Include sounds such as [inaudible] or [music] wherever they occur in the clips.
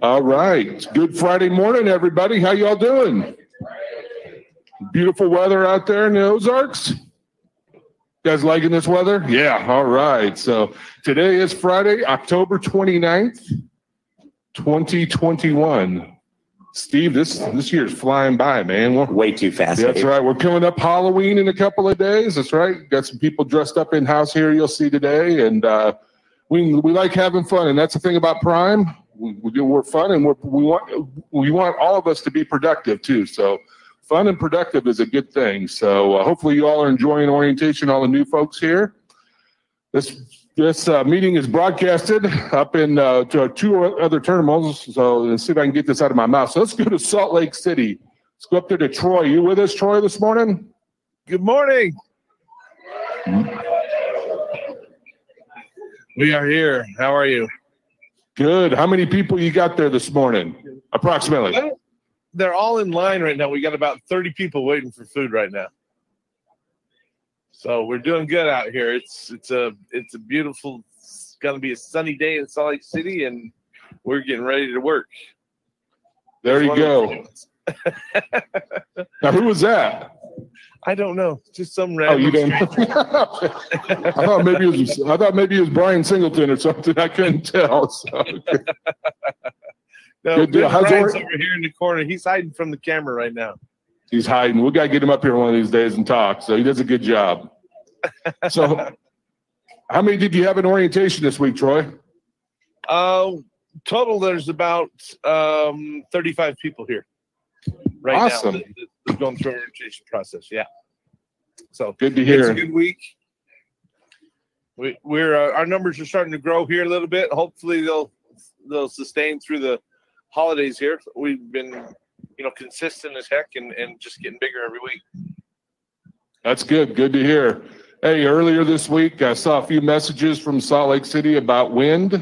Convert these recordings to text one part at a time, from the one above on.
All right. Good Friday morning, everybody. How y'all doing? Beautiful weather out there in the Ozarks. You guys liking this weather? Yeah. All right. So today is Friday, October 29th, 2021. Steve, this this year's flying by, man. We're, Way too fast. that's Dave. right. We're coming up Halloween in a couple of days. That's right. Got some people dressed up in house here. You'll see today, and uh, we we like having fun, and that's the thing about Prime. We, we do we're fun, and we're, we want we want all of us to be productive too. So fun and productive is a good thing. So uh, hopefully you all are enjoying orientation. All the new folks here. This this uh, meeting is broadcasted up in uh, to two other terminals. So let's see if I can get this out of my mouth. So let's go to Salt Lake City. Let's go up there to Troy. You with us, Troy, this morning? Good morning. We are here. How are you? Good. How many people you got there this morning? Approximately. Well, They're all in line right now. We got about 30 people waiting for food right now. So we're doing good out here. It's it's a it's a beautiful it's gonna be a sunny day in Salt Lake City and we're getting ready to work. There It's you go. [laughs] Now, who was that? I don't know. Just some Oh, random you didn't. stranger. [laughs] I thought maybe it was. I thought maybe it was Brian Singleton or something. I couldn't tell. So, [laughs] No, Good Brian's over here in the corner. He's hiding from the camera right now. he's hiding. We got to get him up here one of these days and talk. So he does a good job. [laughs] So, how many did you have in orientation this week, Troy? Uh, total, there's about um, 35 people here right Awesome. now. Going through our registration process, yeah. So Good to hear. it's a good week. We, we're uh, our numbers are starting to grow here a little bit. Hopefully, they'll they'll sustain through the holidays here. We've been, you know, consistent as heck and and just getting bigger every week. That's good. Good to hear. Hey, earlier this week, I saw a few messages from Salt Lake City about wind.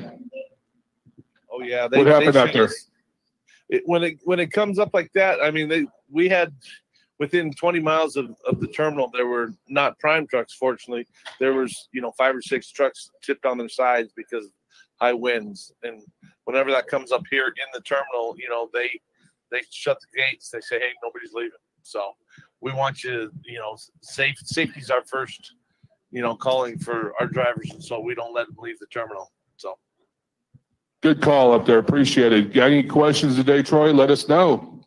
Oh yeah, they, What happened out there? us- It, when it when it comes up like that, I mean, they we had within 20 miles of, of the terminal, there were not prime trucks. Fortunately, there was you know five or six trucks tipped on their sides because high winds. And whenever that comes up here in the terminal, you know they they shut the gates. They say, hey, nobody's leaving. So we want you, you know, safe safety's our first, you know, calling for our drivers, and so we don't let them leave the terminal. So. Good call up there. Appreciate it. Got any questions today, Troy? Let us know.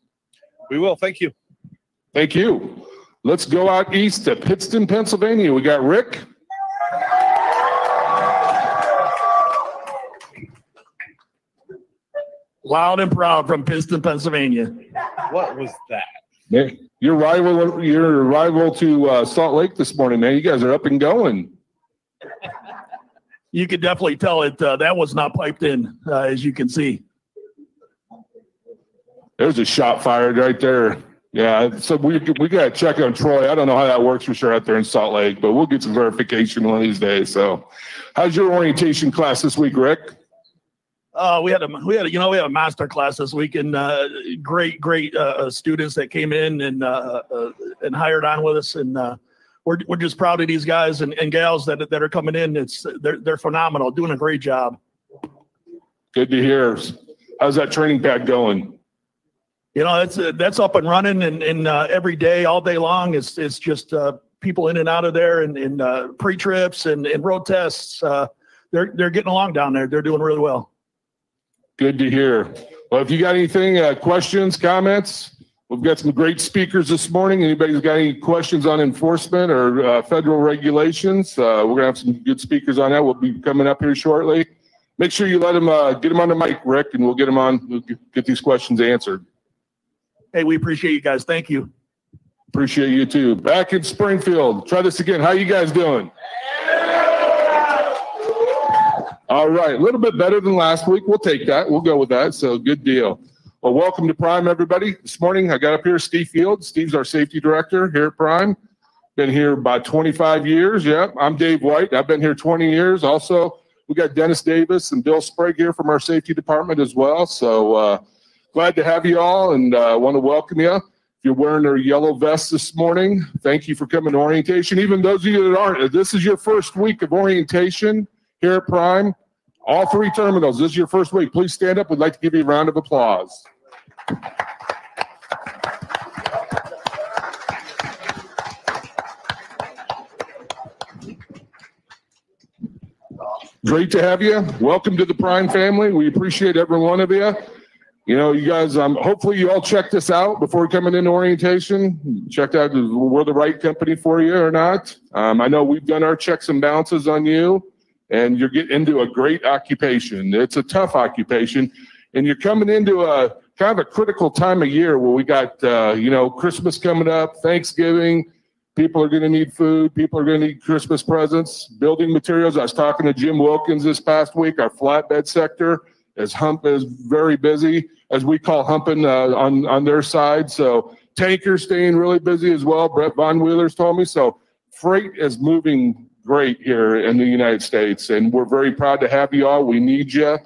We will. Thank you. Thank you. Let's go out east to Pittston, Pennsylvania. We got Rick. Loud and proud from Pittston, Pennsylvania. What was that? Hey, Your rival, your rival to uh, Salt Lake this morning, man. You guys are up and going. You could definitely tell it. Uh, that was not piped in, uh, as you can see. There's a shot fired right there. Yeah, so we we got to check on Troy. I don't know how that works for sure out there in Salt Lake, but we'll get some verification one of these days. So, how's your orientation class this week, Rick? Uh, we had a we had a, you know we had a master class this week and uh, great great uh, students that came in and uh, uh, and hired on with us and uh, we're we're just proud of these guys and, and gals that that are coming in. It's they're they're phenomenal, doing a great job. Good to hear. How's that training pad going? You know that's uh, that's up and running and and uh, every day all day long. It's it's just uh, people in and out of there and, and uh, pre trips and, and road tests. Uh, they're they're getting along down there. They're doing really well. Good to hear. Well, if you got anything, uh, questions, comments, we've got some great speakers this morning. Anybody's got any questions on enforcement or uh, federal regulations? Uh, we're gonna have some good speakers on that. We'll be coming up here shortly. Make sure you let them uh, get them on the mic, Rick, and we'll get them on. We'll get get these questions answered. Hey, we appreciate you guys. Thank you. Appreciate you too. Back in Springfield. Try this again. How you guys doing? All right, a little bit better than last week. We'll take that. We'll go with that. So good deal. Well, welcome to Prime, everybody. This morning I got up here Steve Field. Steve's our safety director here at Prime. Been here about 25 years. Yep. I'm Dave White. I've been here 20 years. Also, we got Dennis Davis and Bill Sprague here from our safety department as well. So uh, glad to have you all and uh, want to welcome you. If you're wearing their yellow vest this morning, thank you for coming to orientation. Even those of you that aren't, this is your first week of orientation here at Prime. All three terminals. This is your first week. Please stand up. We'd like to give you a round of applause. Great to have you. Welcome to the Prime family. We appreciate every one of you. You know, you guys, um, hopefully you all checked this out before coming into orientation. Checked out we're the right company for you or not. Um, I know we've done our checks and balances on you, and you're getting into a great occupation. It's a tough occupation, and you're coming into a kind of a critical time of year where we got, uh, you know, Christmas coming up, Thanksgiving. People are going to need food. People are going to need Christmas presents, building materials. I was talking to Jim Wilkins this past week, our flatbed sector is hump is very busy, as we call humping uh, on on their side. So tankers staying really busy as well. Brett Von Wheeler's told me so. Freight is moving great here in the United States, and we're very proud to have you all. We need you,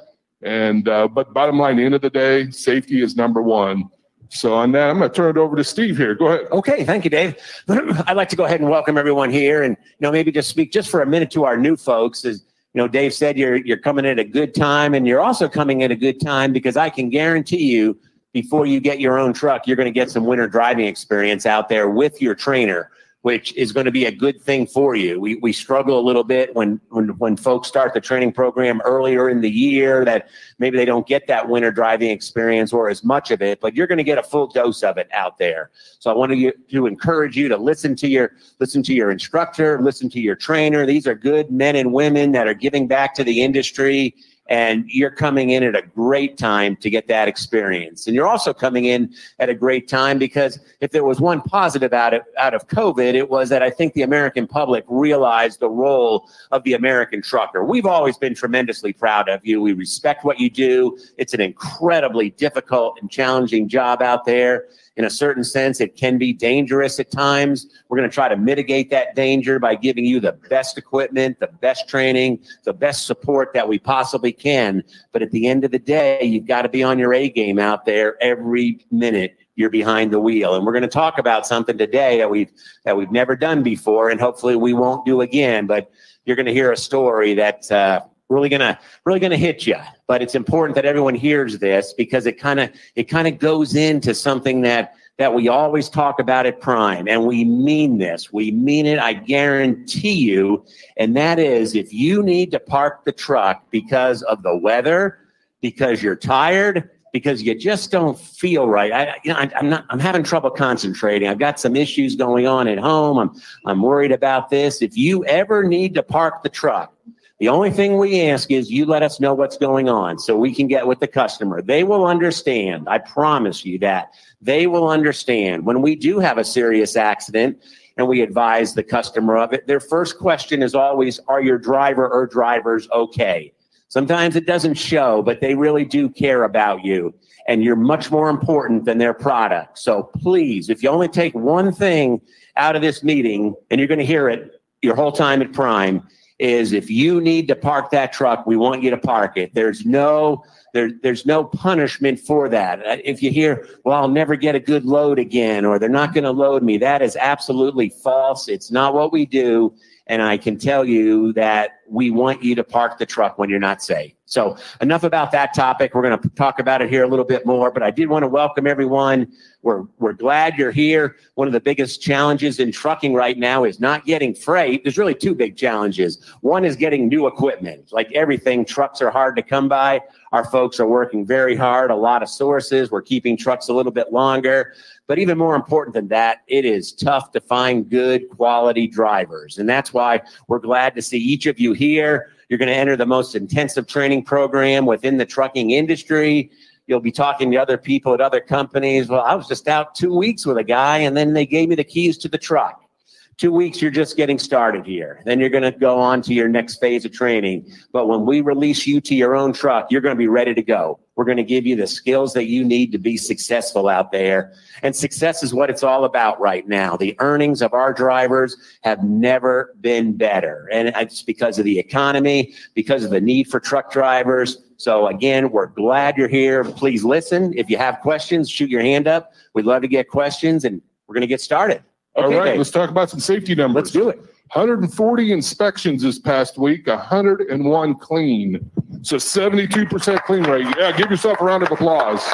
and uh, but bottom line, the end of the day, safety is number one. So on that, I'm going to turn it over to Steve here. Go ahead. Okay, thank you, Dave. [clears throat] I'd like to go ahead and welcome everyone here, and you know maybe just speak just for a minute to our new folks. As you know, Dave said you're you're coming at a good time, and you're also coming at a good time because I can guarantee you, before you get your own truck, you're going to get some winter driving experience out there with your trainer which is going to be a good thing for you. We, we struggle a little bit when, when, when folks start the training program earlier in the year that maybe they don't get that winter driving experience or as much of it, but you're going to get a full dose of it out there. So I wanted you, to encourage you to listen to your, listen to your instructor, listen to your trainer. These are good men and women that are giving back to the industry and you're coming in at a great time to get that experience. And you're also coming in at a great time because if there was one positive out of, out of COVID, it was that I think the American public realized the role of the American trucker. We've always been tremendously proud of you. We respect what you do. It's an incredibly difficult and challenging job out there in a certain sense. It can be dangerous at times. We're going to try to mitigate that danger by giving you the best equipment, the best training, the best support that we possibly can. But at the end of the day, you've got to be on your A game out there every minute you're behind the wheel. And we're going to talk about something today that we've that we've never done before, and hopefully we won't do again. But you're going to hear a story that uh, really gonna really gonna hit you but it's important that everyone hears this because it kind of it kind of goes into something that that we always talk about at prime and we mean this we mean it i guarantee you and that is if you need to park the truck because of the weather because you're tired because you just don't feel right. I, you know, I, am not. I'm having trouble concentrating. I've got some issues going on at home. I'm I'm worried about this. If you ever need to park the truck the only thing we ask is you let us know what's going on so we can get with the customer. They will understand. I promise you that. They will understand when we do have a serious accident and we advise the customer of it. Their first question is always, are your driver or drivers okay? Sometimes it doesn't show, but they really do care about you and you're much more important than their product. So please, if you only take one thing out of this meeting and you're going to hear it your whole time at Prime, is if you need to park that truck, we want you to park it. There's no there, there's no punishment for that. Uh, if you hear, well, I'll never get a good load again, or they're not going to load me, that is absolutely false. It's not what we do. And I can tell you that we want you to park the truck when you're not safe. So enough about that topic. We're going to talk about it here a little bit more, but I did want to welcome everyone. We're, we're glad you're here. One of the biggest challenges in trucking right now is not getting freight. There's really two big challenges. One is getting new equipment. Like everything, trucks are hard to come by. Our folks are working very hard, a lot of sources. We're keeping trucks a little bit longer. But even more important than that, it is tough to find good quality drivers. And that's why we're glad to see each of you here. You're going to enter the most intensive training program within the trucking industry. You'll be talking to other people at other companies. Well, I was just out two weeks with a guy, and then they gave me the keys to the truck. Two weeks, you're just getting started here. Then you're going to go on to your next phase of training. But when we release you to your own truck, you're going to be ready to go. We're going to give you the skills that you need to be successful out there. And success is what it's all about right now. The earnings of our drivers have never been better. And it's because of the economy, because of the need for truck drivers. So again, we're glad you're here. Please listen. If you have questions, shoot your hand up. We'd love to get questions and we're going to get started. All Okay, right, Dave. let's talk about some safety numbers. Let's do it. 140 inspections this past week, 101 clean. So 72% clean rate. Yeah, give yourself a round of applause.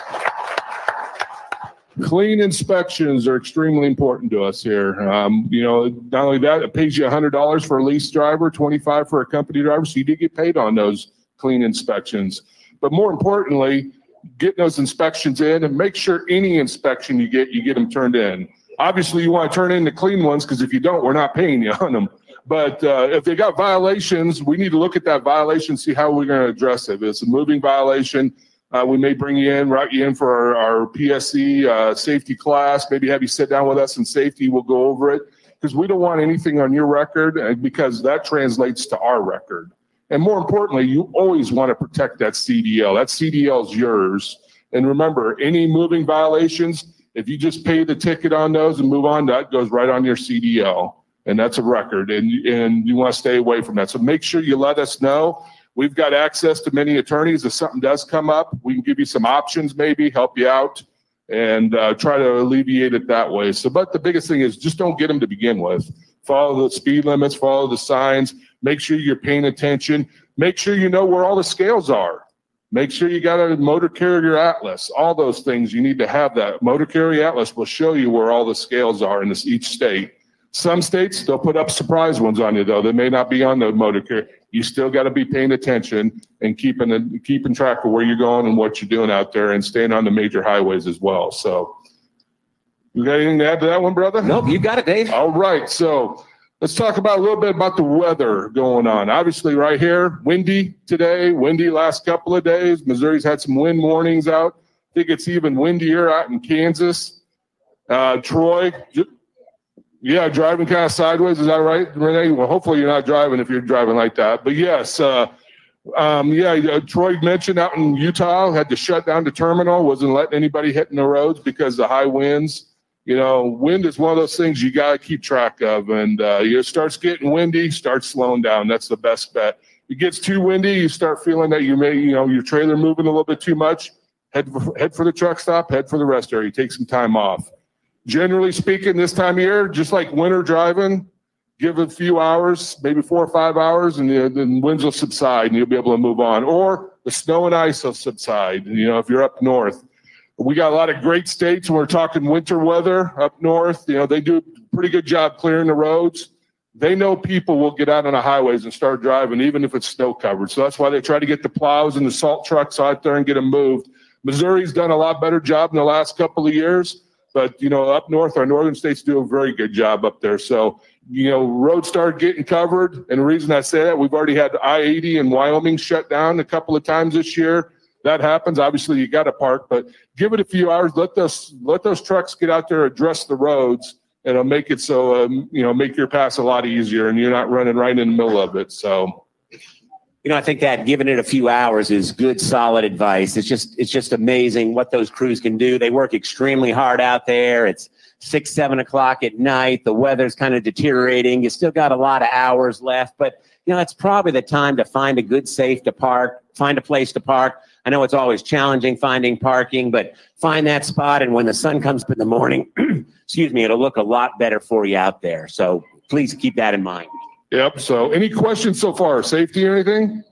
Clean inspections are extremely important to us here. Um, you know, not only that, it pays you $100 for a lease driver, 25 for a company driver, so you do get paid on those clean inspections. But more importantly, getting those inspections in and make sure any inspection you get, you get them turned in. Obviously, you want to turn in the clean ones because if you don't, we're not paying you on them. But uh, if they got violations, we need to look at that violation, see how we're going to address it. If it's a moving violation, uh, we may bring you in, route you in for our, our PSC uh, safety class, maybe have you sit down with us in safety. We'll go over it because we don't want anything on your record because that translates to our record. And more importantly, you always want to protect that CDL. That CDL is yours. And remember, any moving violations, if you just pay the ticket on those and move on, that goes right on your CDL. And that's a record. And, and you want to stay away from that. So make sure you let us know. We've got access to many attorneys. If something does come up, we can give you some options, maybe help you out and uh, try to alleviate it that way. So, but the biggest thing is just don't get them to begin with. Follow the speed limits, follow the signs, make sure you're paying attention, make sure you know where all the scales are. Make sure you got a motor carrier atlas. All those things you need to have that. Motor carrier atlas will show you where all the scales are in this, each state. Some states they'll put up surprise ones on you though. They may not be on the motor carrier. You still got to be paying attention and keeping keeping track of where you're going and what you're doing out there, and staying on the major highways as well. So, you got anything to add to that one, brother? Nope, you got it, Dave. All right. So let's talk about a little bit about the weather going on. Obviously, right here, windy today, windy last couple of days. Missouri's had some wind warnings out. I think it's even windier out in Kansas. Uh, Troy, yeah, driving kind of sideways. Is that right, Renee? Well, hopefully you're not driving if you're driving like that. But yes, uh, um, yeah, uh, Troy mentioned out in Utah had to shut down the terminal, wasn't letting anybody hitting the roads because of high winds. You know, wind is one of those things you got to keep track of. And uh, it starts getting windy, start slowing down. That's the best bet. It gets too windy, you start feeling that you may, you know, your trailer moving a little bit too much. Head for, head for the truck stop, head for the rest area. Take some time off generally speaking, this time of year, just like winter driving, give it a few hours, maybe four or five hours, and the, the winds will subside and you'll be able to move on. Or the snow and ice will subside, you know, if you're up north. We got a lot of great states we're talking winter weather up north. You know, they do a pretty good job clearing the roads. They know people will get out on the highways and start driving, even if it's snow covered. So that's why they try to get the plows and the salt trucks out there and get them moved. Missouri's done a lot better job in the last couple of years but you know, up north, our northern states do a very good job up there. So you know, roads start getting covered, and the reason I say that, we've already had I-80 in Wyoming shut down a couple of times this year. That happens. Obviously, you got to park, but give it a few hours. Let those let those trucks get out there, address the roads, and it'll make it so um, you know make your pass a lot easier, and you're not running right in the middle of it. So you know, I think that giving it a few hours is good, solid advice. It's just, it's just amazing what those crews can do. They work extremely hard out there. It's six, seven o'clock at night. The weather's kind of deteriorating. You still got a lot of hours left, but you know, it's probably the time to find a good, safe to park, find a place to park. I know it's always challenging finding parking, but find that spot. And when the sun comes up in the morning, [clears throat] excuse me, it'll look a lot better for you out there. So please keep that in mind. Yep. So, any questions so far? Safety or anything?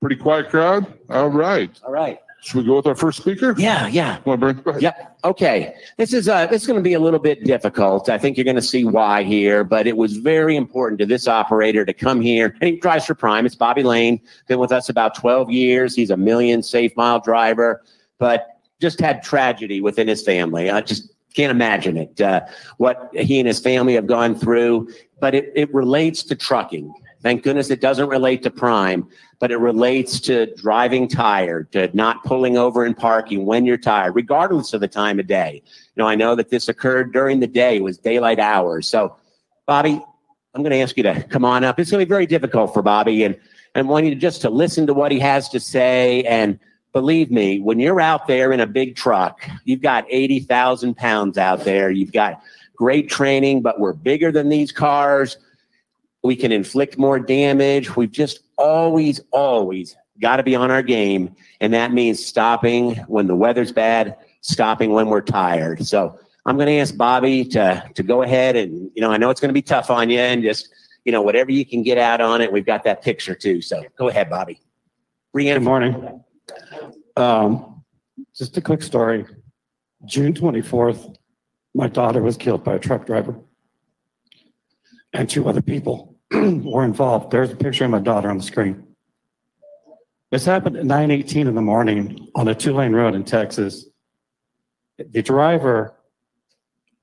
Pretty quiet crowd. All right. All right. Should we go with our first speaker? Yeah, yeah. Come on. Go ahead. Yep. Okay. This is uh this is going to be a little bit difficult. I think you're going to see why here, but it was very important to this operator to come here. And he drives for Prime. It's Bobby Lane. Been with us about 12 years. He's a million safe mile driver, but just had tragedy within his family. I just can't imagine it. Uh, what he and his family have gone through but it, it relates to trucking. Thank goodness it doesn't relate to prime, but it relates to driving tired, to not pulling over and parking when you're tired, regardless of the time of day. You know, I know that this occurred during the day, it was daylight hours. So, Bobby, I'm going to ask you to come on up. It's going to be very difficult for Bobby, and I want you to just to listen to what he has to say. And believe me, when you're out there in a big truck, you've got 80,000 pounds out there. You've got great training, but we're bigger than these cars. We can inflict more damage. We've just always, always got to be on our game. And that means stopping when the weather's bad, stopping when we're tired. So I'm going to ask Bobby to, to go ahead and, you know, I know it's going to be tough on you and just you know, whatever you can get out on it. We've got that picture too. So go ahead, Bobby. Good morning. Um, just a quick story. June 24th, my daughter was killed by a truck driver. And two other people [clears throat] were involved. There's a picture of my daughter on the screen. This happened at 9:18 in the morning on a two-lane road in Texas. The driver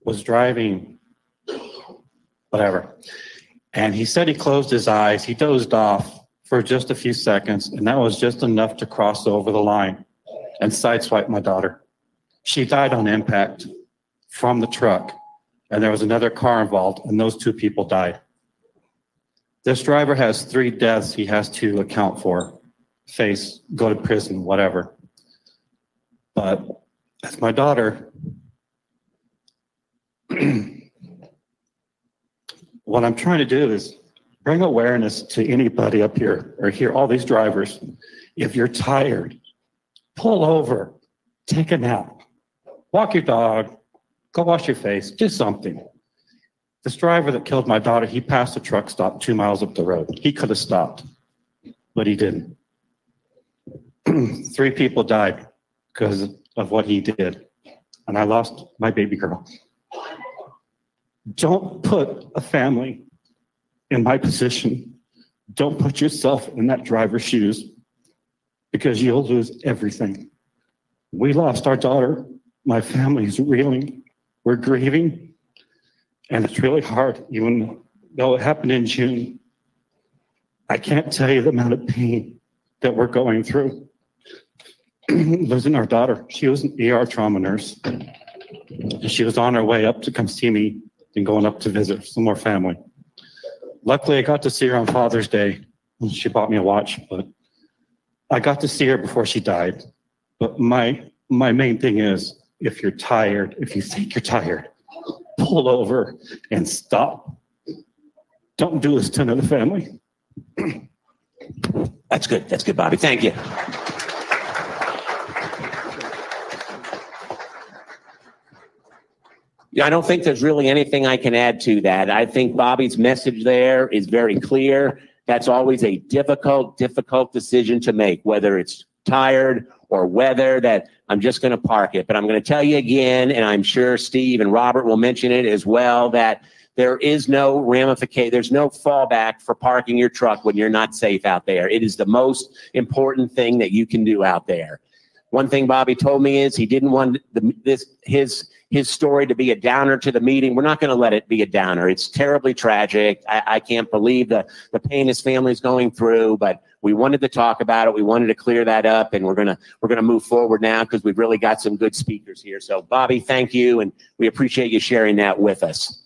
was driving whatever. And he said he closed his eyes. He dozed off for just a few seconds, and that was just enough to cross over the line and sideswipe my daughter. She died on impact from the truck, and there was another car involved, and those two people died. This driver has three deaths he has to account for face, go to prison, whatever. But as my daughter, [clears throat] what I'm trying to do is bring awareness to anybody up here or here, all these drivers. If you're tired, pull over, take a nap, walk your dog, go wash your face, do something. This driver that killed my daughter, he passed a truck stop two miles up the road. He could have stopped, but he didn't. [clears throat] Three people died because of what he did, and I lost my baby girl. Don't put a family in my position. Don't put yourself in that driver's shoes because you'll lose everything. We lost our daughter. My family's reeling. We're grieving. And it's really hard, even though it happened in June. I can't tell you the amount of pain that we're going through. [clears throat] Losing our daughter, she was an ER trauma nurse. And she was on her way up to come see me and going up to visit some more family. Luckily, I got to see her on Father's Day. She bought me a watch, but I got to see her before she died. But my my main thing is if you're tired, if you think you're tired, pull over and stop. Don't do this to another family. That's good. That's good, Bobby. Thank you. I don't think there's really anything I can add to that. I think Bobby's message there is very clear. That's always a difficult, difficult decision to make, whether it's tired or weather that I'm just going to park it. But I'm going to tell you again, and I'm sure Steve and Robert will mention it as well, that there is no ramification, there's no fallback for parking your truck when you're not safe out there. It is the most important thing that you can do out there. One thing Bobby told me is he didn't want the, this his his story to be a downer to the meeting. We're not going to let it be a downer. It's terribly tragic. I, I can't believe the the pain his family's going through, but we wanted to talk about it. We wanted to clear that up, and we're gonna we're gonna move forward now because we've really got some good speakers here. So, Bobby, thank you, and we appreciate you sharing that with us.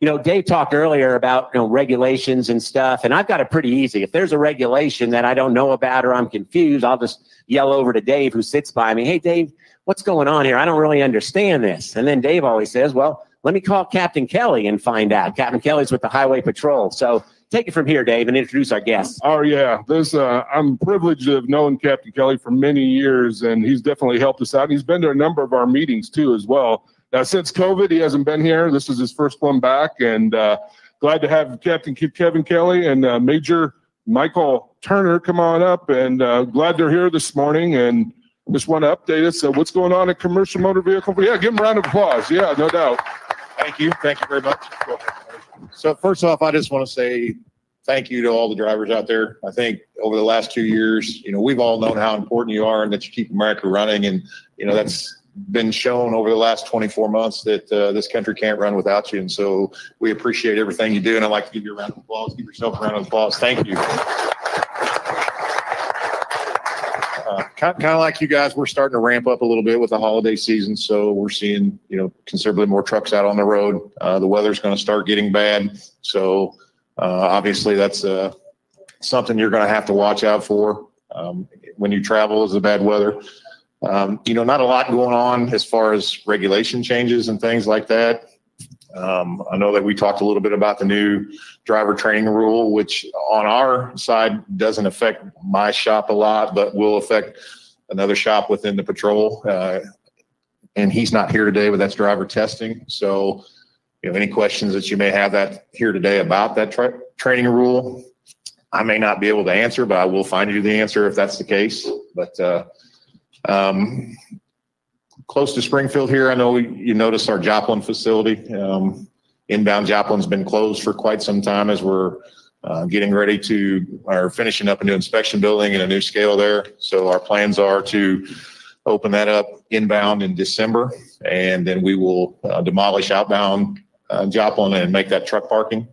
You know, Dave talked earlier about you know regulations and stuff, and I've got it pretty easy. If there's a regulation that I don't know about or I'm confused, I'll just yell over to Dave, who sits by me. Hey, Dave, what's going on here? I don't really understand this. And then Dave always says, Well, let me call Captain Kelly and find out. Captain Kelly's with the Highway Patrol. So take it from here, Dave, and introduce our guests. Oh yeah, this uh, I'm privileged to have known Captain Kelly for many years, and he's definitely helped us out. He's been to a number of our meetings too, as well. Now since COVID, he hasn't been here. This is his first one back, and uh, glad to have Captain Kevin Kelly and uh, Major Michael Turner come on up. And uh, glad they're here this morning, and just want to update us. Uh, what's going on in commercial motor vehicle? Yeah, give them a round of applause. Yeah, no doubt. Thank you. Thank you very much. So first off, I just want to say thank you to all the drivers out there. I think over the last two years, you know, we've all known how important you are and that you keep America running. And, you know, that's been shown over the last 24 months that uh, this country can't run without you. And so we appreciate everything you do. And I'd like to give you a round of applause. Give yourself a round of applause. Thank you. Uh, kind, of like you guys, we're starting to ramp up a little bit with the holiday season. So we're seeing, you know, considerably more trucks out on the road. Uh, the weather's going to start getting bad. So uh, obviously that's uh, something you're going to have to watch out for um, when you travel is the bad weather. Um, you know, not a lot going on as far as regulation changes and things like that. Um, I know that we talked a little bit about the new driver training rule, which on our side doesn't affect my shop a lot, but will affect another shop within the patrol. Uh, and he's not here today, but that's driver testing. So, you know, any questions that you may have that here today about that tra- training rule, I may not be able to answer, but I will find you the answer if that's the case. But uh, um, close to Springfield here, I know you noticed our Joplin facility. Um, inbound Joplin's been closed for quite some time as we're uh, getting ready to, are finishing up a new inspection building and a new scale there. So our plans are to open that up inbound in December, and then we will uh, demolish outbound uh, Joplin and make that truck parking.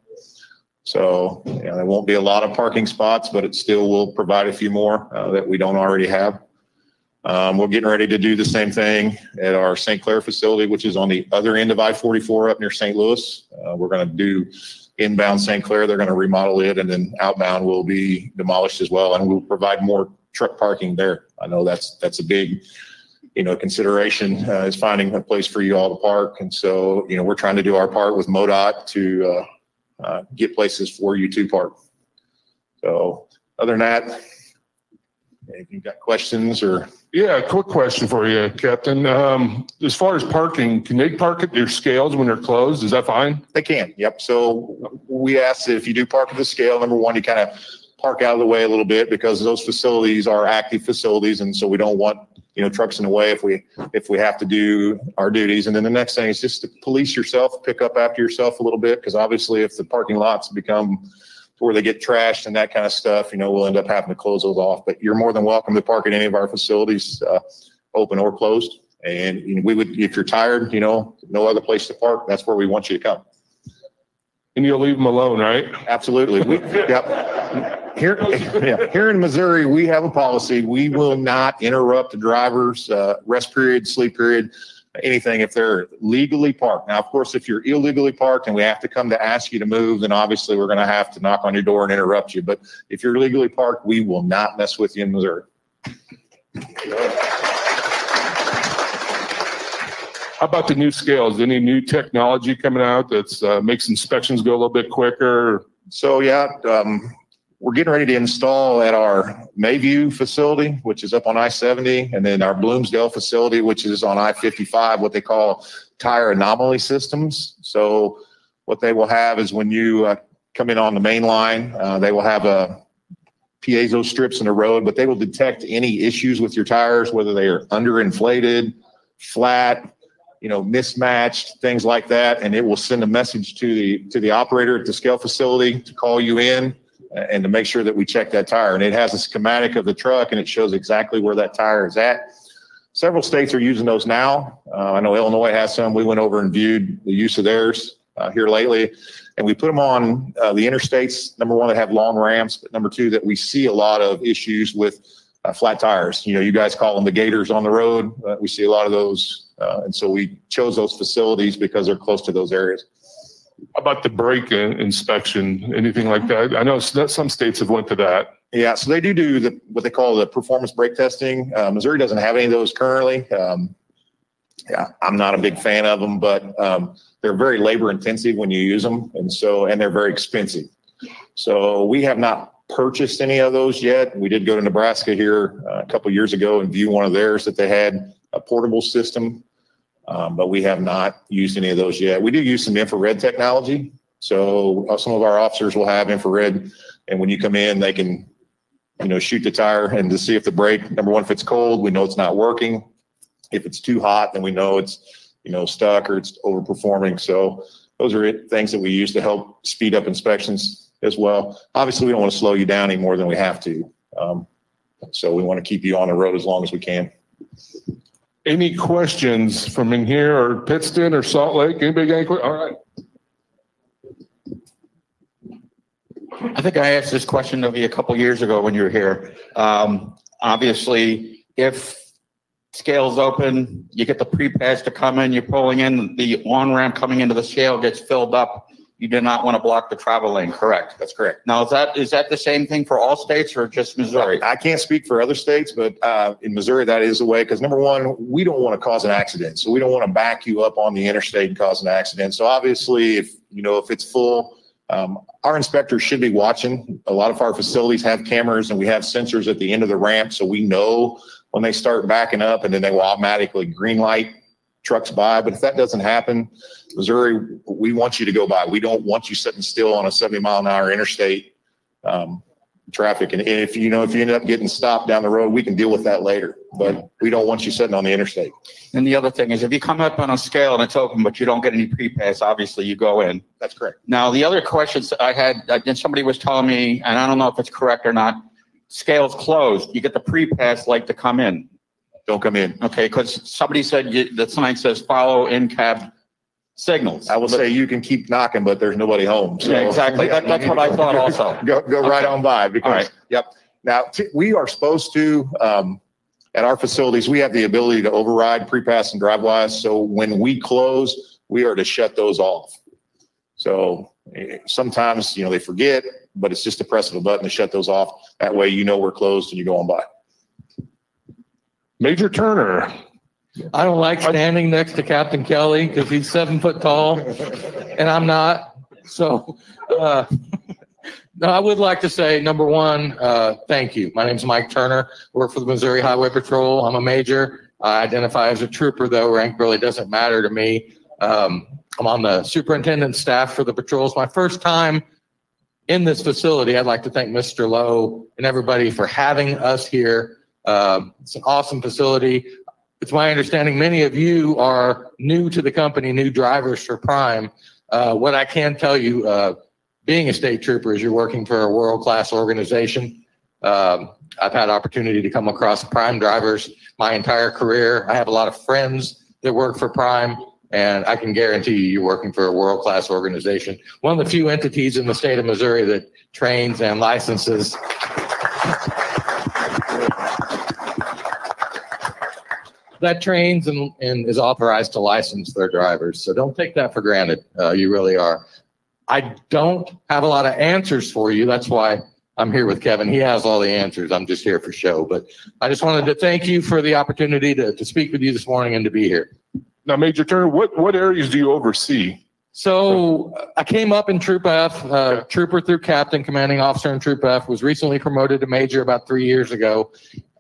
So you know, there won't be a lot of parking spots, but it still will provide a few more uh, that we don't already have. Um, we're getting ready to do the same thing at our St. Clair facility, which is on the other end of I-44 up near St. Louis. Uh, we're going to do inbound St. Clair. They're going to remodel it, and then outbound will be demolished as well, and we'll provide more truck parking there. I know that's that's a big, you know, consideration uh, is finding a place for you all to park, and so you know we're trying to do our part with MoDOT to uh, uh, get places for you to park. So other than that, if you've got questions or Yeah, quick question for you, Captain. Um, as far as parking, can they park at their scales when they're closed? Is that fine? They can, yep. So we ask that if you do park at the scale, number one, you kind of park out of the way a little bit because those facilities are active facilities. And so we don't want, you know, trucks in the way if we, if we have to do our duties. And then the next thing is just to police yourself, pick up after yourself a little bit. Because obviously if the parking lots become where they get trashed and that kind of stuff, you know, we'll end up having to close those off. But you're more than welcome to park at any of our facilities, uh, open or closed. And you know, we would, if you're tired, you know, no other place to park, that's where we want you to come. And you'll leave them alone, right? Absolutely. We, [laughs] yep. Here, [laughs] yeah, here in Missouri, we have a policy. We will not interrupt the driver's uh, rest period, sleep period, anything if they're legally parked. Now, of course, if you're illegally parked and we have to come to ask you to move, then obviously we're going to have to knock on your door and interrupt you. But if you're legally parked, we will not mess with you in Missouri. How about the new scales? Any new technology coming out that's uh, makes inspections go a little bit quicker? So yeah, um, we're getting ready to install at our Mayview facility, which is up on I-70, and then our Bloomsdale facility, which is on I-55, what they call tire anomaly systems. So what they will have is when you uh, come in on the main line, uh, they will have a piezo strips in the road, but they will detect any issues with your tires, whether they are underinflated, flat, you know, mismatched, things like that, and it will send a message to the to the operator at the scale facility to call you in and to make sure that we check that tire. And it has a schematic of the truck and it shows exactly where that tire is at. Several states are using those now. Uh, I know Illinois has some. We went over and viewed the use of theirs uh, here lately, and we put them on uh, the interstates. Number one, that have long ramps, but number two, that we see a lot of issues with uh, flat tires. You know, you guys call them the gators on the road. We see a lot of those, uh, and so we chose those facilities because they're close to those areas. About the brake in- inspection? Anything like that? I know some states have went to that. Yeah, so they do do the what they call the performance brake testing. Uh, Missouri doesn't have any of those currently. Um, yeah, I'm not a big fan of them, but um, they're very labor intensive when you use them, and so and they're very expensive. So we have not purchased any of those yet. We did go to Nebraska here uh, a couple years ago and view one of theirs that they had a portable system, um, but we have not used any of those yet. We do use some infrared technology. So uh, some of our officers will have infrared, and when you come in, they can, you know, shoot the tire and to see if the brake, number one, if it's cold, we know it's not working. If it's too hot, then we know it's, you know, stuck or it's overperforming. So those are it- things that we use to help speed up inspections as well. Obviously, we don't want to slow you down any more than we have to. Um, so we want to keep you on the road as long as we can. Any questions from in here or Pittston or Salt Lake? Anybody got any? que- All right. I think I asked this question of you a couple years ago when you were here. Um, obviously, if scale's open, you get the PrePass to come in, you're pulling in, the on-ramp coming into the scale gets filled up. You do not want to block the travel lane, correct? That's correct. Now, is that, is that the same thing for all states or just Missouri? I can't speak for other states, but uh, in Missouri, that is the way. Because number one, we don't want to cause an accident, so we don't want to back you up on the interstate and cause an accident. So obviously, if you know if it's full, um, our inspectors should be watching. A lot of our facilities have cameras, and we have sensors at the end of the ramp, so we know when they start backing up, and then they will automatically green light trucks by. But if that doesn't happen, Missouri, we want you to go by. We don't want you sitting still on a 70 mile an hour interstate um, traffic. And if you know, if you end up getting stopped down the road, we can deal with that later. But we don't want you sitting on the interstate. And the other thing is if you come up on a scale and it's open, but you don't get any PrePass, obviously you go in. That's correct. Now, the other questions I had, uh, then somebody was telling me, and I don't know if it's correct or not, scale's closed. You get the PrePass like to come in. Don't come in. Okay, because somebody said you, the sign says follow in-cab signals. I will say you can keep knocking, but there's nobody home. So Yeah, exactly. That, that's what I thought [laughs] also. Go, go right Okay. on by All because, right. yep. Now, t- we are supposed to, um, at our facilities, we have the ability to override PrePass and Drivewyze. So when we close, we are to shut those off. So eh, sometimes, you know, they forget, but it's just a press of a button to shut those off. That way, you know, we're closed and you go on by. Major Turner. I don't like standing next to Captain Kelly because he's seven foot tall and I'm not. So, uh, no, I would like to say, number one, uh, thank you. My name's Mike Turner. Work for the Missouri Highway Patrol. I'm a major. I identify as a trooper, though. Rank really doesn't matter to me. Um, I'm on the superintendent staff for the patrols. My first time in this facility. I'd like to thank Mr. Low and everybody for having us here. Um, it's an awesome facility. It's my understanding many of you are new to the company, new drivers for Prime. Uh, what I can tell you, uh, being a state trooper, is you're working for a world class organization. Um, I've had opportunity to come across Prime drivers my entire career. I have a lot of friends that work for Prime, and I can guarantee you, you're working for a world class organization. One of the few entities in the state of Missouri that trains and licenses that trains and, and is authorized to license their drivers. So don't take that for granted. Uh, you really are. I don't have a lot of answers for you. That's why I'm here with Kevin. He has all the answers. I'm just here for show. But I just wanted to thank you for the opportunity to, to speak with you this morning and to be here. Now, Major Turner, what, what areas do you oversee? So uh, I came up in Troop F, uh, trooper through captain, commanding officer in Troop F, was recently promoted to major about three years ago.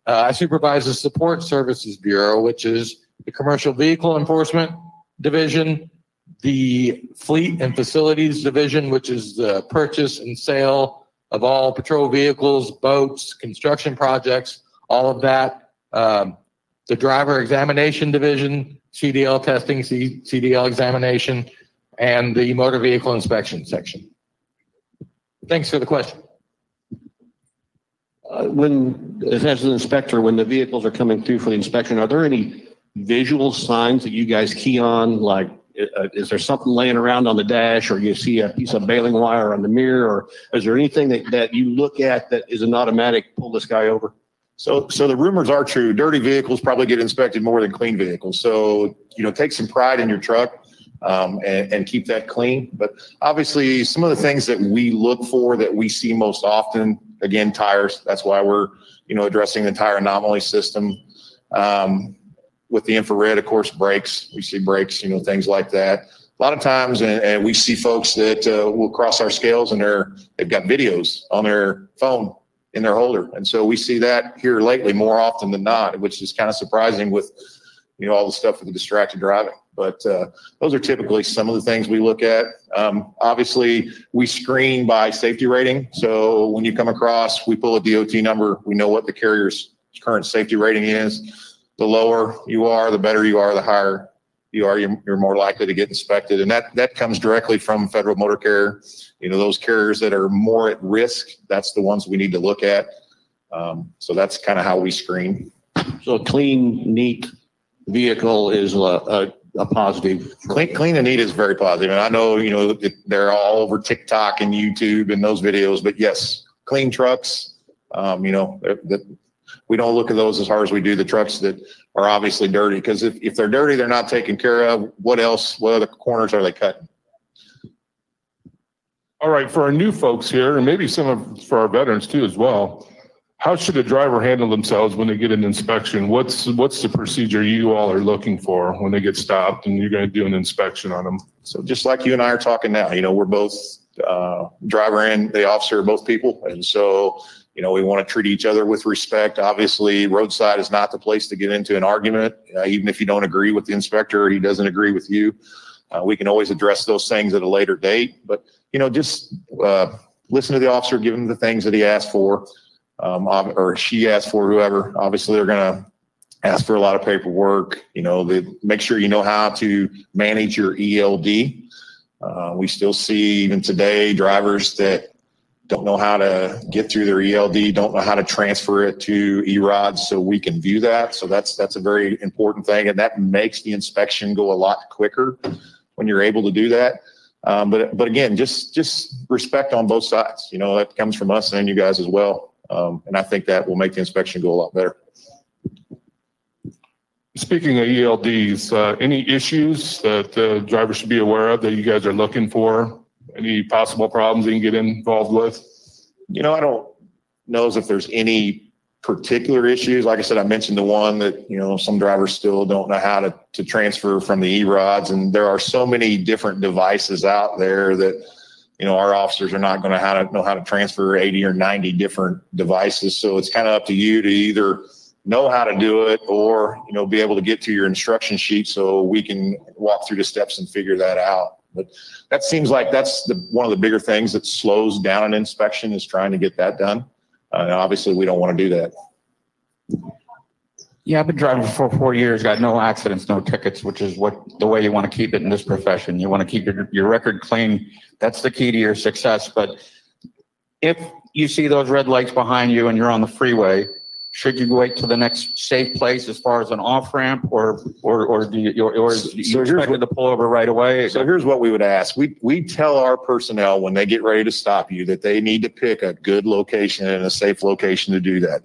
Uh, I supervise the Support Services Bureau, which is the Commercial Vehicle Enforcement Division, the Fleet and Facilities Division, which is the purchase and sale of all patrol vehicles, boats, construction projects, all of that. Um, the Driver Examination Division, CDL testing, C- CDL examination, and the Motor Vehicle Inspection section. Thanks for the question. Uh, When, as an inspector, when the vehicles are coming through for the inspection, are there any visual signs that you guys key on? Like, uh, is there something laying around on the dash or you see a piece of baling wire on the mirror? Or is there anything that, that you look at that is an automatic pull this guy over? So, so the rumors are true. Dirty vehicles probably get inspected more than clean vehicles. So, you know, take some pride in your truck um, and, and keep that clean. But obviously, some of the things that we look for that we see most often, again, tires. That's why we're, you know, addressing the tire anomaly system. Um, with the infrared, of course, brakes. We see brakes, you know, things like that. A lot of times, and, and we see folks that uh, will cross our scales and they're they've got videos on their phone in their holder. And so we see that here lately more often than not, which is kind of surprising with, you know, all the stuff with the distracted driving. But uh, those are typically some of the things we look at. Um, obviously, we screen by safety rating. So when you come across, we pull a DOT number, we know what the carrier's current safety rating is. The lower you are, the better you are, the higher you are, you're, you're more likely to get inspected. And that, that comes directly from federal motor carrier. You know, those carriers that are more at risk, that's the ones we need to look at. Um, so that's kind of how we screen. So a clean, neat vehicle is a, a, a positive. Clean, clean and neat is very. And I know, you know, they're all over TikTok and YouTube and those videos, but yes, clean trucks, um, you know, that, we don't look at those as hard as we do the trucks that are obviously dirty. Because if, if they're dirty, they're not taken care of. What else, what other corners are they cutting? All right, for our new folks here, and maybe some of, for our veterans too as well, how should a driver handle themselves when they get an inspection? What's, what's the procedure you all are looking for when they get stopped and you're going to do an inspection on them? So just like you and I are talking now, you know, we're both, uh, driver and the officer both people. And so You know, we want to treat each other with respect. Obviously, roadside is not the place to get into an argument, uh, even if you don't agree with the inspector or he doesn't agree with you. Uh, we can always address those things at a later date, but you know, just uh, listen to the officer, give him the things that he asked for, um, or she asked for, whoever. Obviously, they're going to ask for a lot of paperwork. You know, they make sure you know how to manage your ELD. Uh, we still see even today drivers that don't know how to get through their ELD, don't know how to transfer it to EROD, so we can view that. So that's that's a very important thing, and that makes the inspection go a lot quicker when you're able to do that. Um, but but again, just just respect on both sides. You know that comes from us and you guys as well, um, and I think that will make the inspection go a lot better. Speaking of ELDs, uh, any issues that uh, drivers should be aware of that you guys are looking for? Any possible problems you can get involved with? You know, I don't know as if there's any particular issues. Like I said, I mentioned the one that, you know, some drivers still don't know how to, to transfer from the eRODS. And there are so many different devices out there that, you know, our officers are not going to how to know how to transfer 80 or 90 different devices. So it's kind of up to you to either know how to do it or, you know, be able to get to your instruction sheet so we can walk through the steps and figure that out. But that seems like that's the, one of the bigger things that slows down an inspection is trying to get that done. Uh, and obviously, we don't want to do that. Yeah, I've been driving for four years, got no accidents, no tickets, which is what the way you want to keep it in this profession. You want to keep your, your record clean. That's the key to your success. But if you see those red lights behind you and you're on the freeway, should you wait to the next safe place as far as an off ramp, or or or do you or, or do you So here's expect what- to pull over right away? So here's what we would ask. We, we tell our personnel when they get ready to stop you that they need to pick a good location and a safe location to do that.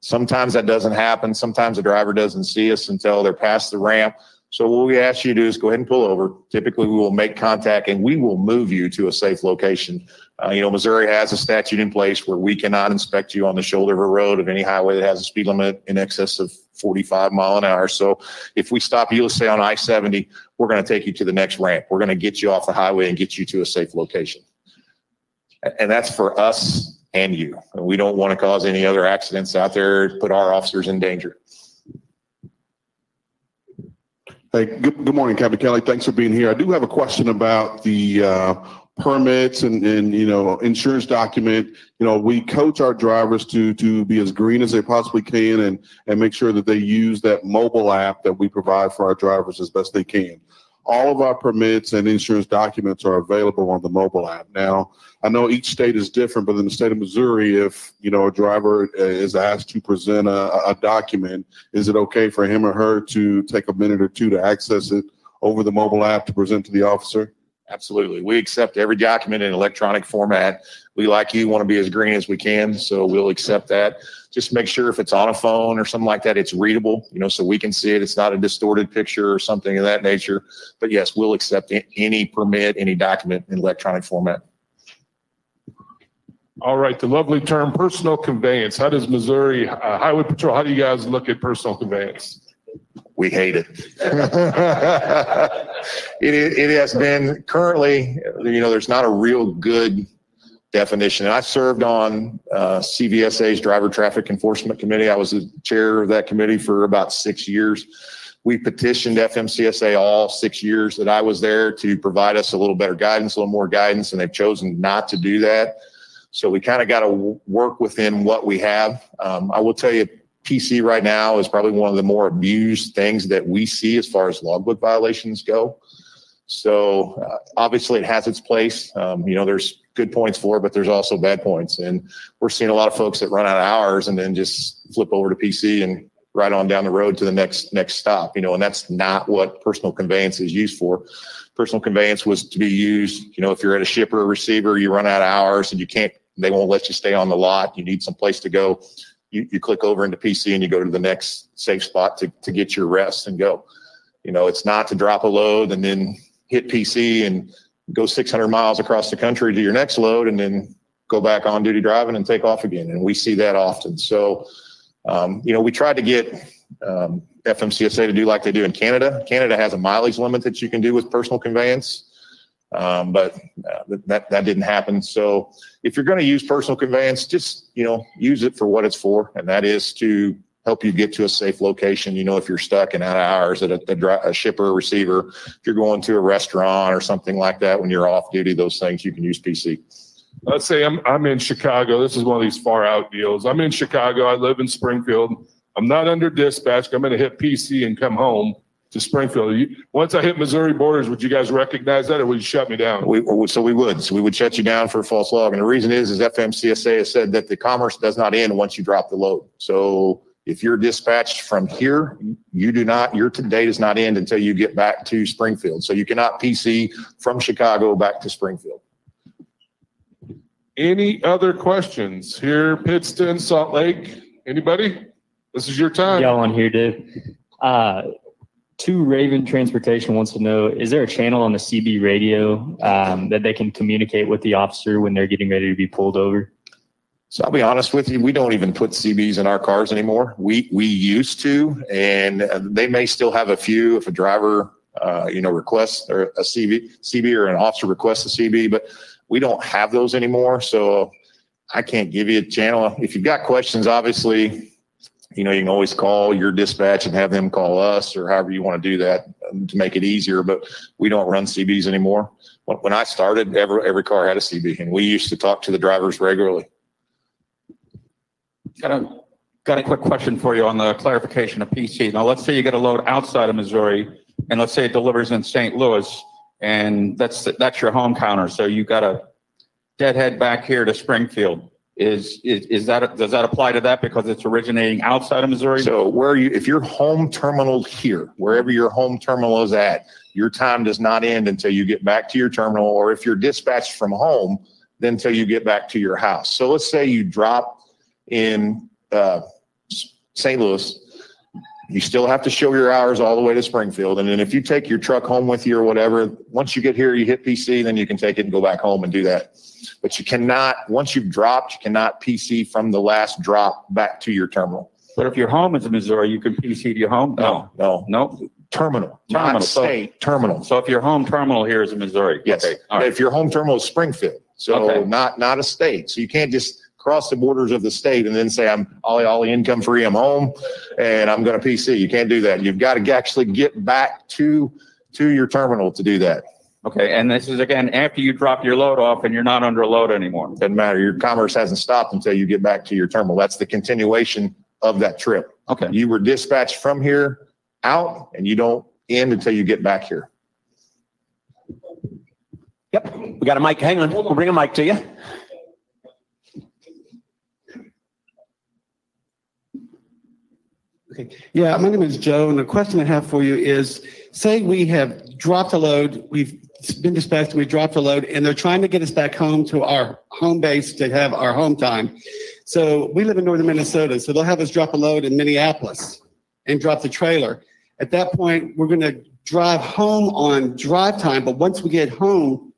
Sometimes that doesn't happen. Sometimes the driver doesn't see us until they're past the ramp. So what we ask you to do is go ahead and pull over. Typically, we will make contact and we will move you to a safe location. Uh, you know, Missouri has a statute in place where we cannot inspect you on the shoulder of a road of any highway that has a speed limit in excess of 45 mile an hour. So if we stop you, let's say on I-70, we're going to take you to the next ramp. We're going to get you off the highway and get you to a safe location. And that's for us and you. We don't want to cause any other accidents out there, put our officers in danger. Hey, good, good morning, Captain Kelly. Thanks for being here. I do have a question about the uh, permits and, and, you know, insurance document. You know, we coach our drivers to, to be as green as they possibly can and, and make sure that they use that mobile app that we provide for our drivers as best they can. All of our permits and insurance documents are available on the mobile app. Now, I know each state is different, but in the state of Missouri, if, you know, a driver is asked to present a, a document, is it okay for him or her to take a minute or two to access it over the mobile app to present to the officer? Absolutely. We accept every document in electronic format. We, like you, want to be as green as we can, so we'll accept that. Just make sure if it's on a phone or something like that, it's readable, you know, so we can see it. It's not a distorted picture or something of that nature. But yes, we'll accept any permit, any document in electronic format. All right, the lovely term personal conveyance. How does Missouri uh, Highway Patrol, how do you guys look at personal conveyance? We hate it. [laughs] it, it has been currently, you know, there's not a real good definition. And I served on uh, CVSA's Driver Traffic Enforcement Committee. I was the chair of that committee for about six years. We petitioned FMCSA all six years that I was there to provide us a little better guidance, a little more guidance, and they've chosen not to do that. So we kind of got to work within what we have. Um, I will tell you, PC right now is probably one of the more abused things that we see as far as logbook violations go. So uh, obviously it has its place. Um, you know, there's good points for it, but there's also bad points. And we're seeing a lot of folks that run out of hours and then just flip over to PC and right on down the road to the next next stop. You know, and that's not what personal conveyance is used for. Personal conveyance was to be used, you know, if you're at a shipper or receiver, you run out of hours and you can't, they won't let you stay on the lot. You need some place to go. You, you click over into PC and you go to the next safe spot to, to get your rest and go. You know, it's not to drop a load and then hit PC and go 600 miles across the country to your next load and then go back on duty driving and take off again. And we see that often. So, um, you know, we tried to get um, FMCSA to do like they do in Canada. Canada has a mileage limit that you can do with personal conveyance. Um, but uh, that, that didn't happen. So if you're going to use personal conveyance, just, you know, use it for what it's for. And that is to help you get to a safe location. You know, if you're stuck and out of hours at a, a, a shipper receiver, if you're going to a restaurant or something like that, when you're off duty, those things, you can use PC. Let's say I'm, I'm in Chicago. This is one of these far out deals. I'm in Chicago. I live in Springfield. I'm not under dispatch. I'm going to hit PC and come home to Springfield. You, once I hit Missouri borders, would you guys recognize that or would you shut me down? We, so we would. So we would shut you down for a false log. And the reason is, is FMCSA has said that the commerce does not end once you drop the load. So if you're dispatched from here, you do not, your day does not end until you get back to Springfield. So you cannot PC from Chicago back to Springfield. Any other questions here, Pittston, Salt Lake? Anybody? This is your time. Y'all on here, dude. Uh, Two Raven Transportation wants to know: Is there a channel on the CB radio um, that they can communicate with the officer when they're getting ready to be pulled over? So I'll be honest with you, we don't even put CBs in our cars anymore. We we used to, and they may still have a few if a driver, uh, you know, requests or a CB, CB or an officer requests a CB, but we don't have those anymore. So I can't give you a channel. If you've got questions, obviously you know, you can always call your dispatch and have them call us or however you want to do that to make it easier. But we don't run CBs anymore. When I started, every, every car had a CB and we used to talk to the drivers regularly. Got a, got a quick question for you on the clarification of PC. Now, let's say you get a load outside of Missouri and let's say it delivers in St. Louis and that's, that's your home counter. So you got a deadhead back here to Springfield is, is, is that, does that apply to that because it's originating outside of Missouri? So where you, if you're home terminal here, wherever your home terminal is at, your time does not end until you get back to your terminal, or if you're dispatched from home, then until you get back to your house. So let's say you drop in uh, St. Louis, you still have to show your hours all the way to Springfield. And then if you take your truck home with you or whatever, once you get here, you hit PC, then you can take it and go back home and do that. But you cannot, once you've dropped, you cannot PC from the last drop back to your terminal. But if your home is in Missouri, you can PC to your home? No, no, No? terminal, Terminal. not So- state, terminal. So if your home terminal here is in Missouri? Yes. Okay, right. If your home terminal is Springfield, so Okay. not, not a state. So you can't just cross the borders of the state and then say, I'm ollie, ollie, income free, I'm home and I'm going to PC. You can't do that. You've got to actually get back to, to your terminal to do that. Okay, and this is again, after you drop your load off and you're not under a load anymore? Doesn't matter. Your commerce hasn't stopped until you get back to your terminal. That's the continuation of that trip. Okay. You were dispatched from here out and you don't end until you get back here. Yep, we got a mic. Hang on, we'll bring a mic to you. Okay. Yeah, my name is Joe, and the question I have for you is, say we have dropped a load, we've been dispatched, we dropped a load, and they're trying to get us back home to our home base to have our home time. So we live in northern Minnesota, so they'll have us drop a load in Minneapolis and drop the trailer. At that point, we're going to drive home on drive time, but once we get home,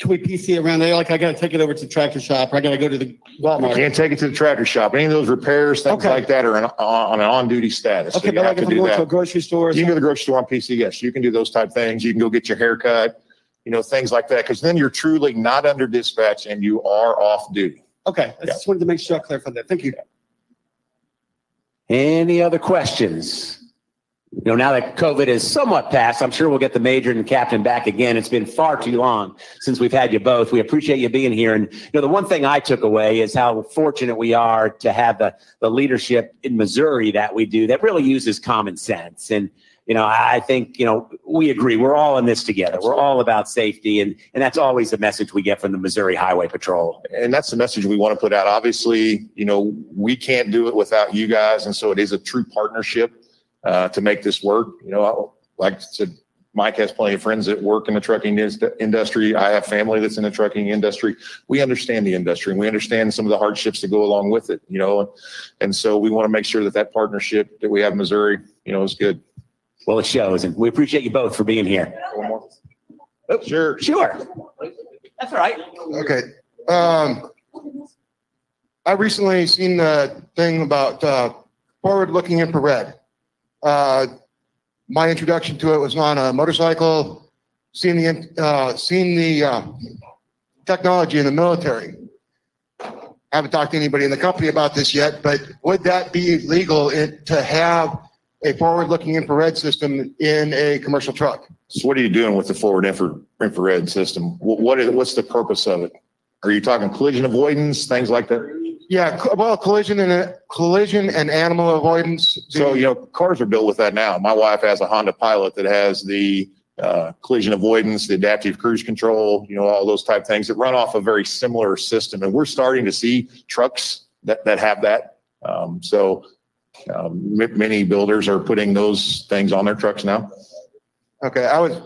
can we PC around there? Like I got to take it over to the tractor shop, or I got to go to the You Walmart. can't take it to the tractor shop. Any of those repairs, things Okay. like that are on, on an on-duty status. Okay, you but like if I'm do going to a grocery store, or You can go to the grocery store on PC. Yes, you can do those type things. You can go get your hair cut, you know, things like that. Because then you're truly not under dispatch and you are off duty. okay, I just wanted to make sure I clarified that. Thank you. Any other questions? You know, now that COVID is somewhat past, I'm sure we'll get the major and the captain back again. It's been far too long since we've had you both. We appreciate you being here. And, you know, the one thing I took away is how fortunate we are to have the, the leadership in Missouri that we do that really uses common sense. And, you know, I I think, you know, we agree. We're all in this together. We're all about safety. And, and that's always the message we get from the Missouri Highway Patrol. And that's the message we want to put out. Obviously, you know, we can't do it without you guys. And so it is a true partnership uh, to make this work. You know, I- like I said, Mike has plenty of friends that work in the trucking industry. I have family that's in the trucking industry. We understand the industry and we understand some of the hardships that go along with it, you know. And so we want to make sure that that partnership that we have in Missouri, you know, is good. Well, it shows. And we appreciate you both for being here. One more. Sure. Sure. That's all right. Okay. Um, I recently seen the thing about uh, forward-looking infrared. Uh, my introduction to it was on a motorcycle. seen the, uh, seen the, uh, technology in the military. I haven't talked to anybody in the company about this yet, but would that be legal in- to have a forward-looking infrared system in a commercial truck? So what are you doing with the forward infra, infrared system? What, what is, what's the purpose of it? Are you talking collision avoidance, things like that? Yeah, co- well, collision and, collision and animal avoidance. So, you know, cars are built with that now. My wife has a Honda Pilot that has the uh, collision avoidance, the adaptive cruise control, you know, all those type things that run off a very similar system. And we're starting to see trucks that, that have that. Um, so um, ma- many builders are putting those things on their trucks now. Okay, I was,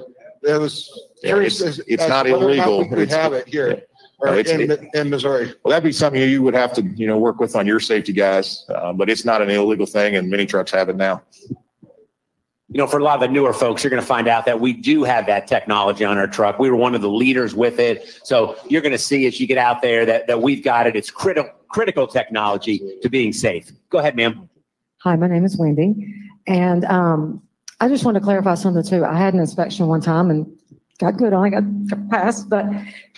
it was Yeah, curious. it's- as- it's as not to whether or illegal. We could It's- have it here, No, it's- in, in Missouri. Well, that'd be something you would have to, you know, work with on your safety guys, uh, but it's not an illegal thing and many trucks have it now. you know, for a lot of the newer folks, you're going to find out that we do have that technology on our truck. We were one of the leaders with it. So you're going to see as you get out there that, that we've got it. It's critical, critical technology to being safe. Go ahead, ma'am. Hi, my name is Wendy, and um, I just want to clarify something too. I had an inspection one time and got good on, it, got passed, but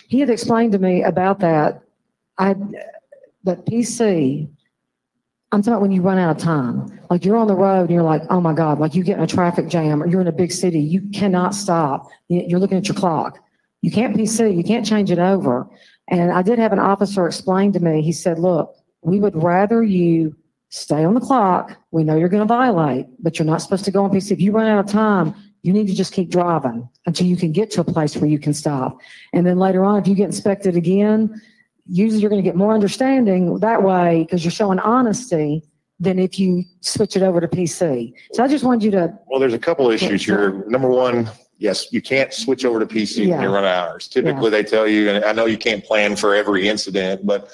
he had explained to me about that. I, that PC, I'm talking about when you run out of time. Like you're on the road and you're like, oh my God, like you get in a traffic jam or you're in a big city, you cannot stop. You- You're looking at your clock. You can't PC, you can't change it over. And I did have an officer explain to me, he said, look, we would rather you stay on the clock. We know you're going to violate, but you're not supposed to go on PC. If you run out of time, you need to just keep driving until you can get to a place where you can stop. And then later on, if you get inspected again, usually you're going to get more understanding that way because you're showing honesty than if you switch it over to PC. So I just wanted you to, Well, there's a couple issues here. Number one, yes, you can't switch over to PC when Yeah. you run hours. Typically, they tell you, and I know you can't plan for every incident, but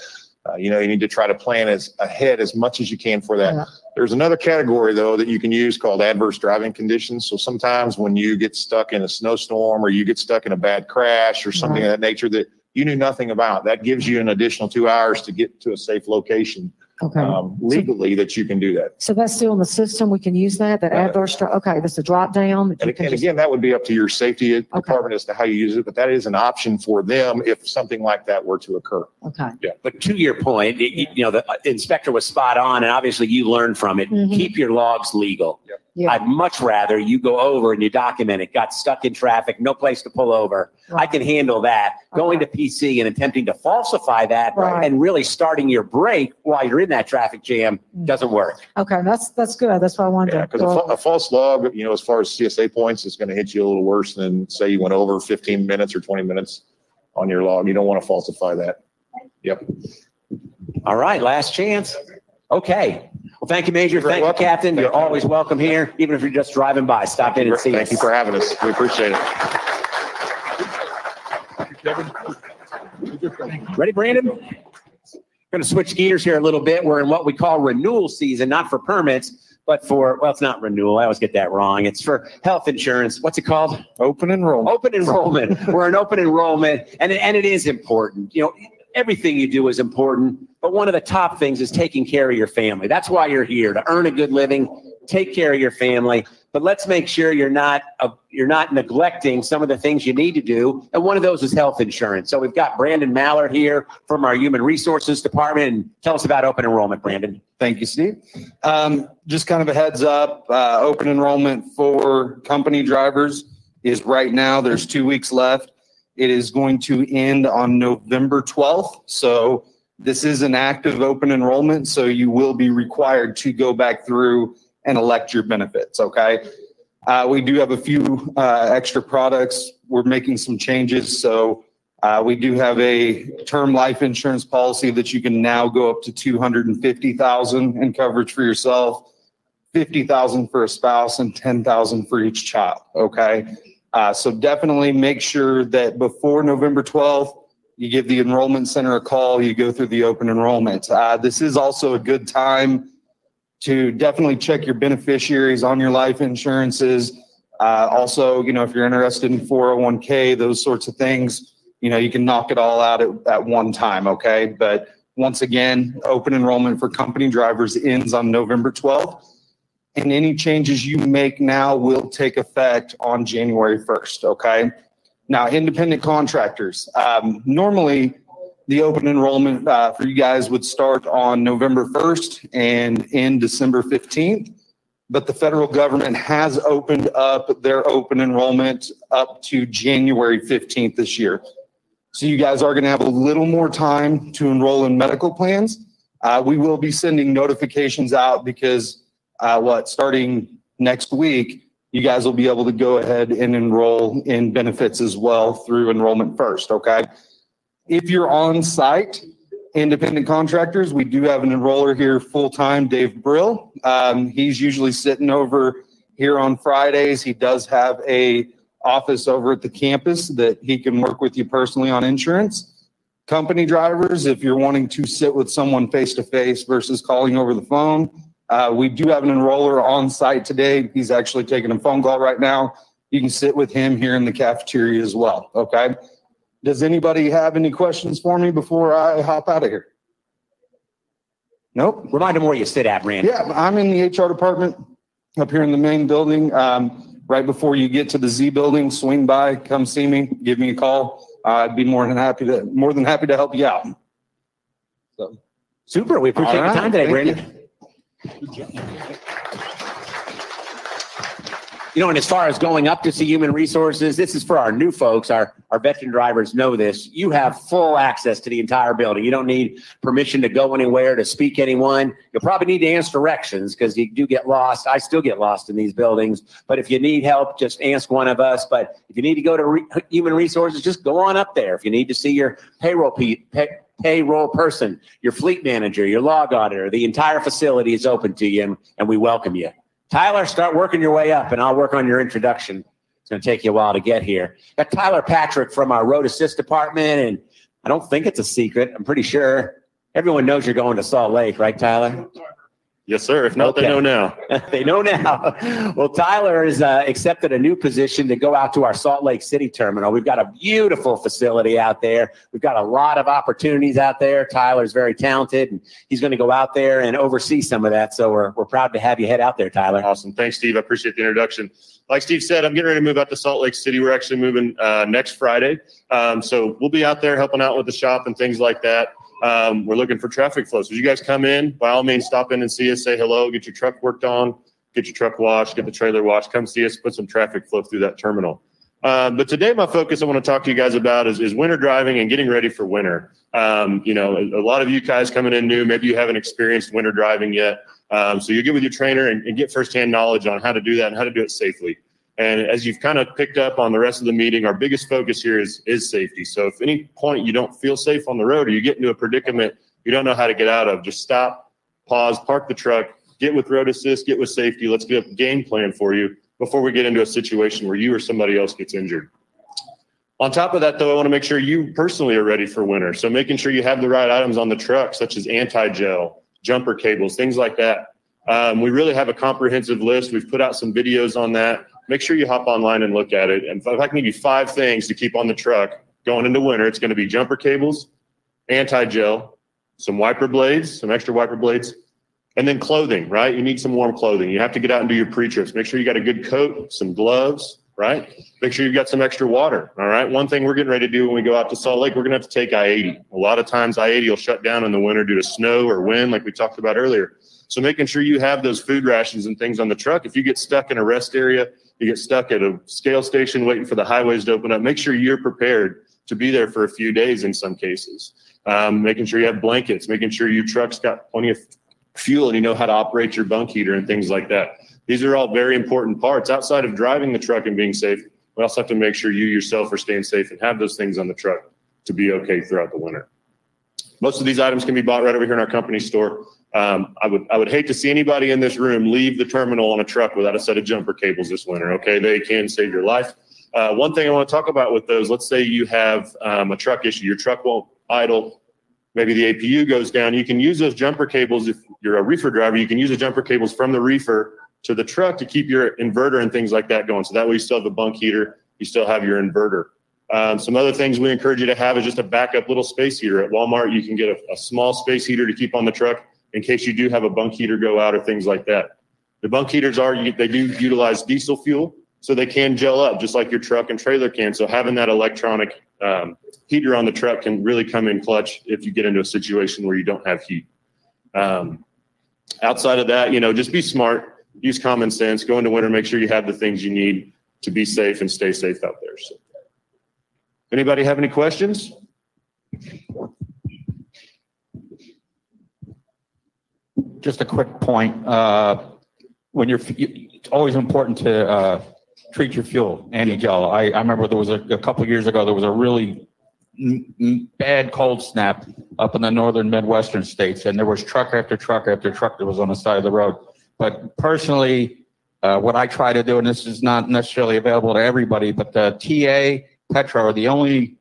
uh, you know, you need to try to plan as ahead as much as you can for that. Yeah. There's another category though that you can use called adverse driving conditions. So sometimes when you get stuck in a snowstorm or you get stuck in a bad crash or something Right. of that nature that you knew nothing about, that gives you an additional two hours to get to a safe location okay. um, legally that you can do that. So that's still in the system. We can use that, that Right. adverse, dri- okay, that's a drop down. that And, you can and just- again, that would be up to your safety department as to how you use it, but that is an option for them if something like that were to occur. Okay. Yeah. But to your point, y- y- you know, the inspector was spot on and obviously you learned from it. Mhm. Keep your logs legal. Yeah. I'd much rather you go over and you document it, got stuck in traffic, no place to pull over. I can handle that. Going to PC and attempting to falsify that Right. and really starting your break while you're in that traffic jam mm. doesn't work. Okay, that's, that's good. That's what I wanted Yeah, to. because a, fa- a false log, you know, as far as CSA points, is going to hit you a little worse than say you went over 15 minutes or 20 minutes on your log. You don't want to falsify that. Yep. All right, last chance. Okay. Well, thank you, Major. You're Thank you, welcome. Captain. You're you. always welcome here, even if you're just driving by. Stop in and see us. Thank you for having us. We appreciate it. Ready, Brandon? Going to switch gears here a little bit. We're in what we call renewal season, not for permits, but for, well, it's not renewal. I always get that wrong. It's for health insurance. What's it called? Open enrollment. Open enrollment. We're in open enrollment, and and it is important. You know, everything you do is important, but one of the top things is taking care of your family. That's why you're here to earn a good living, take care of your family. But let's make sure you're not uh, you're not neglecting some of the things you need to do, and one of those is health insurance. So we've got Brandon Mallard here from our Human Resources Department. And tell us about open enrollment, Brandon. Thank you, Steve. Um, just kind of a heads up, uh, open enrollment for company drivers is right now, there's two weeks left. It is going to end on November 12th. So this is an active open enrollment, so you will be required to go back through and elect your benefits, okay? Uh, we do have a few, uh, extra products. We're making some changes, so uh, we do have a term life insurance policy that you can now go up to two hundred and fifty thousand in coverage for yourself, fifty thousand for a spouse, and ten thousand for each child. Okay, uh, so definitely make sure that before November twelfth, you give the enrollment center a call. You go through the open enrollment. Uh, this is also a good time to definitely check your beneficiaries on your life insurances. Uh, also, you know, if you're interested in 401k, those sorts of things, you know, you can knock it all out at, at one time. Okay. But once again, open enrollment for company drivers ends on November 12th. And any changes you make now will take effect on January 1st. Okay. Now, independent contractors. Um, normally, the open enrollment uh, for you guys would start on November 1st and end December 15th. But the federal government has opened up their open enrollment up to January 15th this year. So you guys are going to have a little more time to enroll in medical plans. Uh, we will be sending notifications out because uh, what starting next week, you guys will be able to go ahead and enroll in benefits as well through enrollment first. Okay. If you're on site, independent contractors, we do have an enroller here full time, Dave Brill. Um, he's usually sitting over here on Fridays. He does have a office over at the campus that he can work with you personally on insurance. Company drivers, if you're wanting to sit with someone face to face versus calling over the phone, uh, we do have an enroller on site today. He's actually taking a phone call right now. You can sit with him here in the cafeteria as well. Okay. Does anybody have any questions for me before I hop out of here? Nope. Remind him where you sit at, Randy. Yeah, I'm in the HR department up here in the main building. Um, right before you get to the Z building, swing by, come see me, give me a call. Uh, I'd be more than happy to more than happy to help you out. So super. We appreciate All your time today, Brandon. You know, and as far as going up to see human resources, this is for our new folks. Our our veteran drivers know this. You have full access to the entire building. You don't need permission to go anywhere to speak anyone. You'll probably need to ask directions because you do get lost. I still get lost in these buildings. But if you need help, just ask one of us. But if you need to go to re- human resources, just go on up there. If you need to see your payroll pe- payroll person, your fleet manager, your log auditor, the entire facility is open to you, and, and we welcome you. Tyler, start working your way up, and I'll work on your introduction. It's going to take you a while to get here. Got Tyler Patrick from our Road Assist department, and I don't think it's a secret. I'm pretty sure everyone knows you're going to Salt Lake, right, Tyler? Yes, sir. If not, they know now. [laughs] they know now. Well, Tyler has uh, accepted a new position to go out to our Salt Lake City terminal. We've got a beautiful facility out there. We've got a lot of opportunities out there. Tyler's very talented, and he's going to go out there and oversee some of that. So we're, we're proud to have you head out there, Tyler. Awesome. Thanks, Steve. I appreciate the introduction. Like Steve said, I'm getting ready to move out to Salt Lake City. We're actually moving uh, next Friday. Um, so we'll be out there helping out with the shop and things like that. Um, we're looking for traffic flow. So you guys come in, by all means, stop in and see us, say hello, get your truck worked on, get your truck washed, get the trailer washed, come see us, put some traffic flow through that terminal. Um, but today, my focus I want to talk to you guys about is, is winter driving and getting ready for winter. Um, you know, a, a lot of you guys coming in new, maybe you haven't experienced winter driving yet. Um, so you get with your trainer and, and get firsthand knowledge on how to do that and how to do it safely. And as you've kind of picked up on the rest of the meeting, our biggest focus here is is safety. So if any point you don't feel safe on the road or you get into a predicament you don't know how to get out of, just stop, pause, park the truck, get with road assist, get with safety. Let's get a game plan for you before we get into a situation where you or somebody else gets injured. On top of that, though, I want to make sure you personally are ready for winter. So making sure you have the right items on the truck, such as anti-gel, jumper cables, things like that. Um, we really have a comprehensive list. We've put out some videos on that. Make sure you hop online and look at it. And if I can give you five things to keep on the truck going into winter, it's going to be jumper cables, anti-gel, some wiper blades, some extra wiper blades, and then clothing, right? You need some warm clothing. You have to get out and do your pre-trips. Make sure you got a good coat, some gloves, right? Make sure you've got some extra water, all right? One thing we're getting ready to do when we go out to Salt Lake, we're going to have to take I-80. A lot of times I-80 will shut down in the winter due to snow or wind, like we talked about earlier. So making sure you have those food rations and things on the truck. If you get stuck in a rest area, you get stuck at a scale station waiting for the highways to open up, make sure you're prepared to be there for a few days in some cases. Um, making sure you have blankets, making sure your truck's got plenty of fuel and you know how to operate your bunk heater and things like that. These are all very important parts outside of driving the truck and being safe. We also have to make sure you yourself are staying safe and have those things on the truck to be okay throughout the winter. Most of these items can be bought right over here in our company store. Um, I would I would hate to see anybody in this room leave the terminal on a truck without a set of jumper cables this winter. Okay, they can save your life. Uh, one thing I want to talk about with those, let's say you have um, a truck issue, your truck won't idle, maybe the APU goes down. You can use those jumper cables if you're a reefer driver. You can use the jumper cables from the reefer to the truck to keep your inverter and things like that going. So that way you still have a bunk heater, you still have your inverter. Um, some other things we encourage you to have is just a backup little space heater. At Walmart, you can get a, a small space heater to keep on the truck in case you do have a bunk heater go out or things like that. The bunk heaters are they do utilize diesel fuel, so they can gel up just like your truck and trailer can. So having that electronic um, heater on the truck can really come in clutch if you get into a situation where you don't have heat. Um, outside of that, you know, just be smart, use common sense, go into winter, make sure you have the things you need to be safe and stay safe out there. So, anybody have any questions? Just a quick point. Uh, when you're, it's always important to uh, treat your fuel, anti-gel. I, I remember there was a, a couple years ago, there was a really bad cold snap up in the northern Midwestern states, and there was truck after truck after truck that was on the side of the road. But personally, uh, what I try to do, and this is not necessarily available to everybody, but the TA, Petro are the only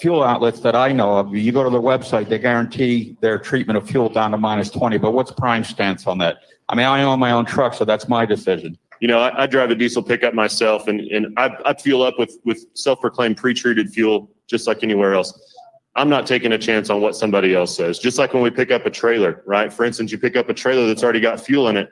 fuel outlets that I know of. You go to their website, they guarantee their treatment of fuel down to minus 20. But what's Prime stance on that? I mean, I own my own truck, so that's my decision. You know, I, I drive a diesel pickup myself, and and I, I fuel up with with self-proclaimed pre-treated fuel, just like anywhere else. I'm not taking a chance on what somebody else says. Just like when we pick up a trailer, right? For instance, you pick up a trailer that's already got fuel in it.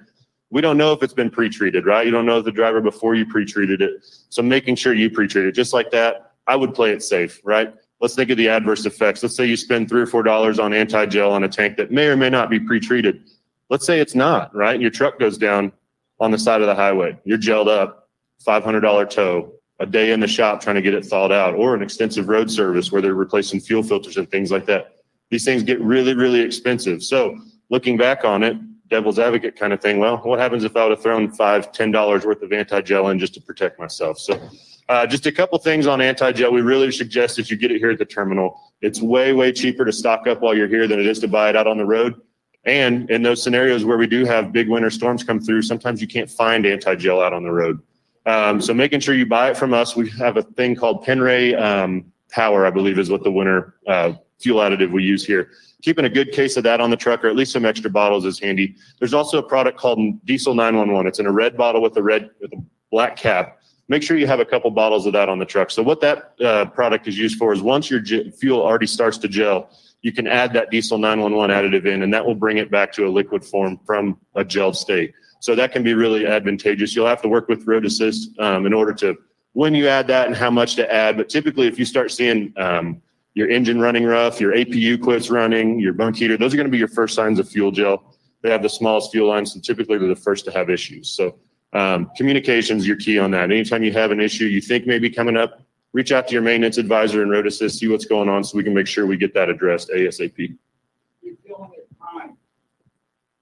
We don't know if it's been pre-treated, right? You don't know the driver before you pre-treated it. So making sure you pre-treat it, just like that, I would play it safe, right? Let's think of the adverse effects. Let's say you spend three or four dollars on anti-gel on a tank that may or may not be pre-treated. Let's say it's not, right? And your truck goes down on the side of the highway. You're gelled up, $500 tow, a day in the shop trying to get it thawed out, or an extensive road service where they're replacing fuel filters and things like that. These things get really, really expensive. So looking back on it, devil's advocate kind of thing. Well, what happens if I would have thrown five, ten dollars worth of anti-gel in just to protect myself? So uh, just a couple things on anti-gel. We really suggest that you get it here at the terminal. It's way, way cheaper to stock up while you're here than it is to buy it out on the road. And in those scenarios where we do have big winter storms come through, sometimes you can't find anti-gel out on the road. Um, so making sure you buy it from us. We have a thing called Penray um, Power, I believe, is what the winter uh, fuel additive we use here. Keeping a good case of that on the truck, or at least some extra bottles, is handy. There's also a product called Diesel 911. It's in a red bottle with a red with a black cap. Make sure you have a couple bottles of that on the truck. So what that uh, product is used for is once your fuel already starts to gel, you can add that diesel 911 additive in, and that will bring it back to a liquid form from a gelled state. So that can be really advantageous. You'll have to work with Road Assist um, in order to when you add that and how much to add. But typically, if you start seeing um, your engine running rough, your APU quits running, your bunk heater, those are going to be your first signs of fuel gel. They have the smallest fuel lines, and typically they're the first to have issues. So um, communications your key on that. Anytime you have an issue you think may be coming up, reach out to your maintenance advisor and road assist, see what's going on so we can make sure we get that addressed ASAP.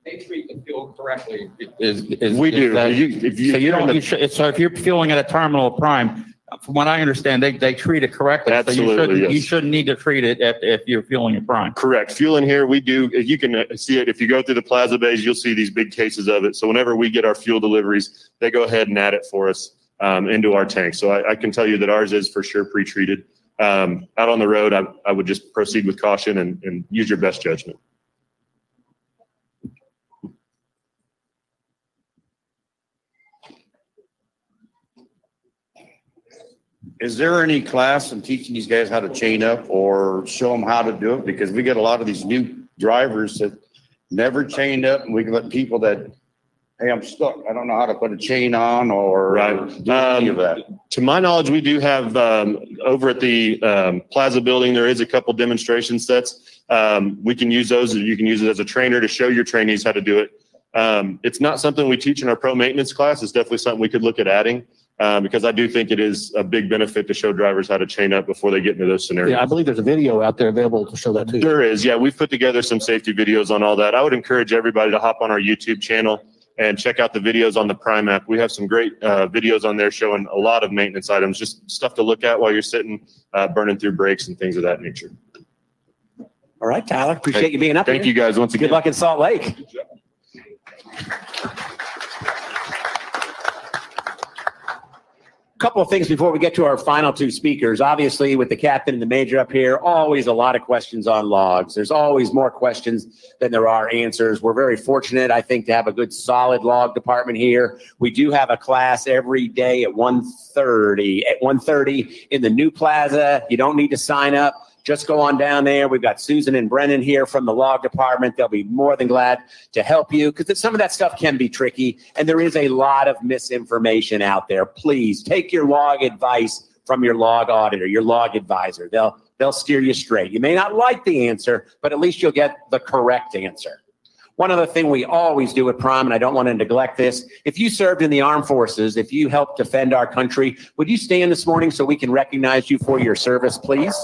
They treat the fuel correctly. Is, is, We is do. that- You- if you- so you if don't, you should, so if you're fueling at a terminal prime, from what I understand, they, they treat it correctly. So you Absolutely, shouldn't, you shouldn't need to treat it if, if you're fueling at prime. Correct. Fueling here, we do, you can uh, see it. If you go through the plaza bays, you'll see these big cases of it. So whenever we get our fuel deliveries, they go ahead and add it for us um, into our tank. So I, I can tell you that ours is for sure pre-treated. Um, out on the road, I, I would just proceed with caution and, and use your best judgment. Is there any class in teaching these guys how to chain up or show them how to do it? Because we get a lot of these new drivers that never chained up and we get people that, hey, I'm stuck. I don't know how to put a chain on or Right. any of that. To my knowledge, we do have um, over at the um, Plaza building, there is a couple demonstration sets. Um, we can use those. You can use it as a trainer to show your trainees how to do it. Um, it's not something we teach in our pro maintenance class. It's definitely something we could look at adding uh, because I do think it is a big benefit to show drivers how to chain up before they get into those scenarios. Yeah, I believe there's a video out there available to show that too. There is, yeah. We've put together some safety videos on all that. I would encourage everybody to hop on our YouTube channel and check out the videos on the Prime app. We have some great uh, videos on there showing a lot of maintenance items, just stuff to look at while you're sitting, uh, burning through brakes and things of that nature. All right, Tyler. Appreciate you being up there. Thank here. you guys once again. Good luck in Salt Lake. Couple of things before we get to our final two speakers. Obviously, with the captain and the major up here, always a lot of questions on logs. There's always more questions than there are answers. We're very fortunate, I think, to have a good solid log department here. We do have a class every day at 1.30. At 1.30 in the new plaza. You don't need to sign up just go on down there. We've got Susan and Brennan here from the log department. They'll be more than glad to help you because some of that stuff can be tricky and there is a lot of misinformation out there. Please take your log advice from your log auditor, your log advisor. They'll they'll steer you straight. You may not like the answer, but at least you'll get the correct answer. One other thing we always do at Prime, and I don't want to neglect this, if you served in the armed forces, if you helped defend our country, would you stand this morning so we can recognize you for your service, please?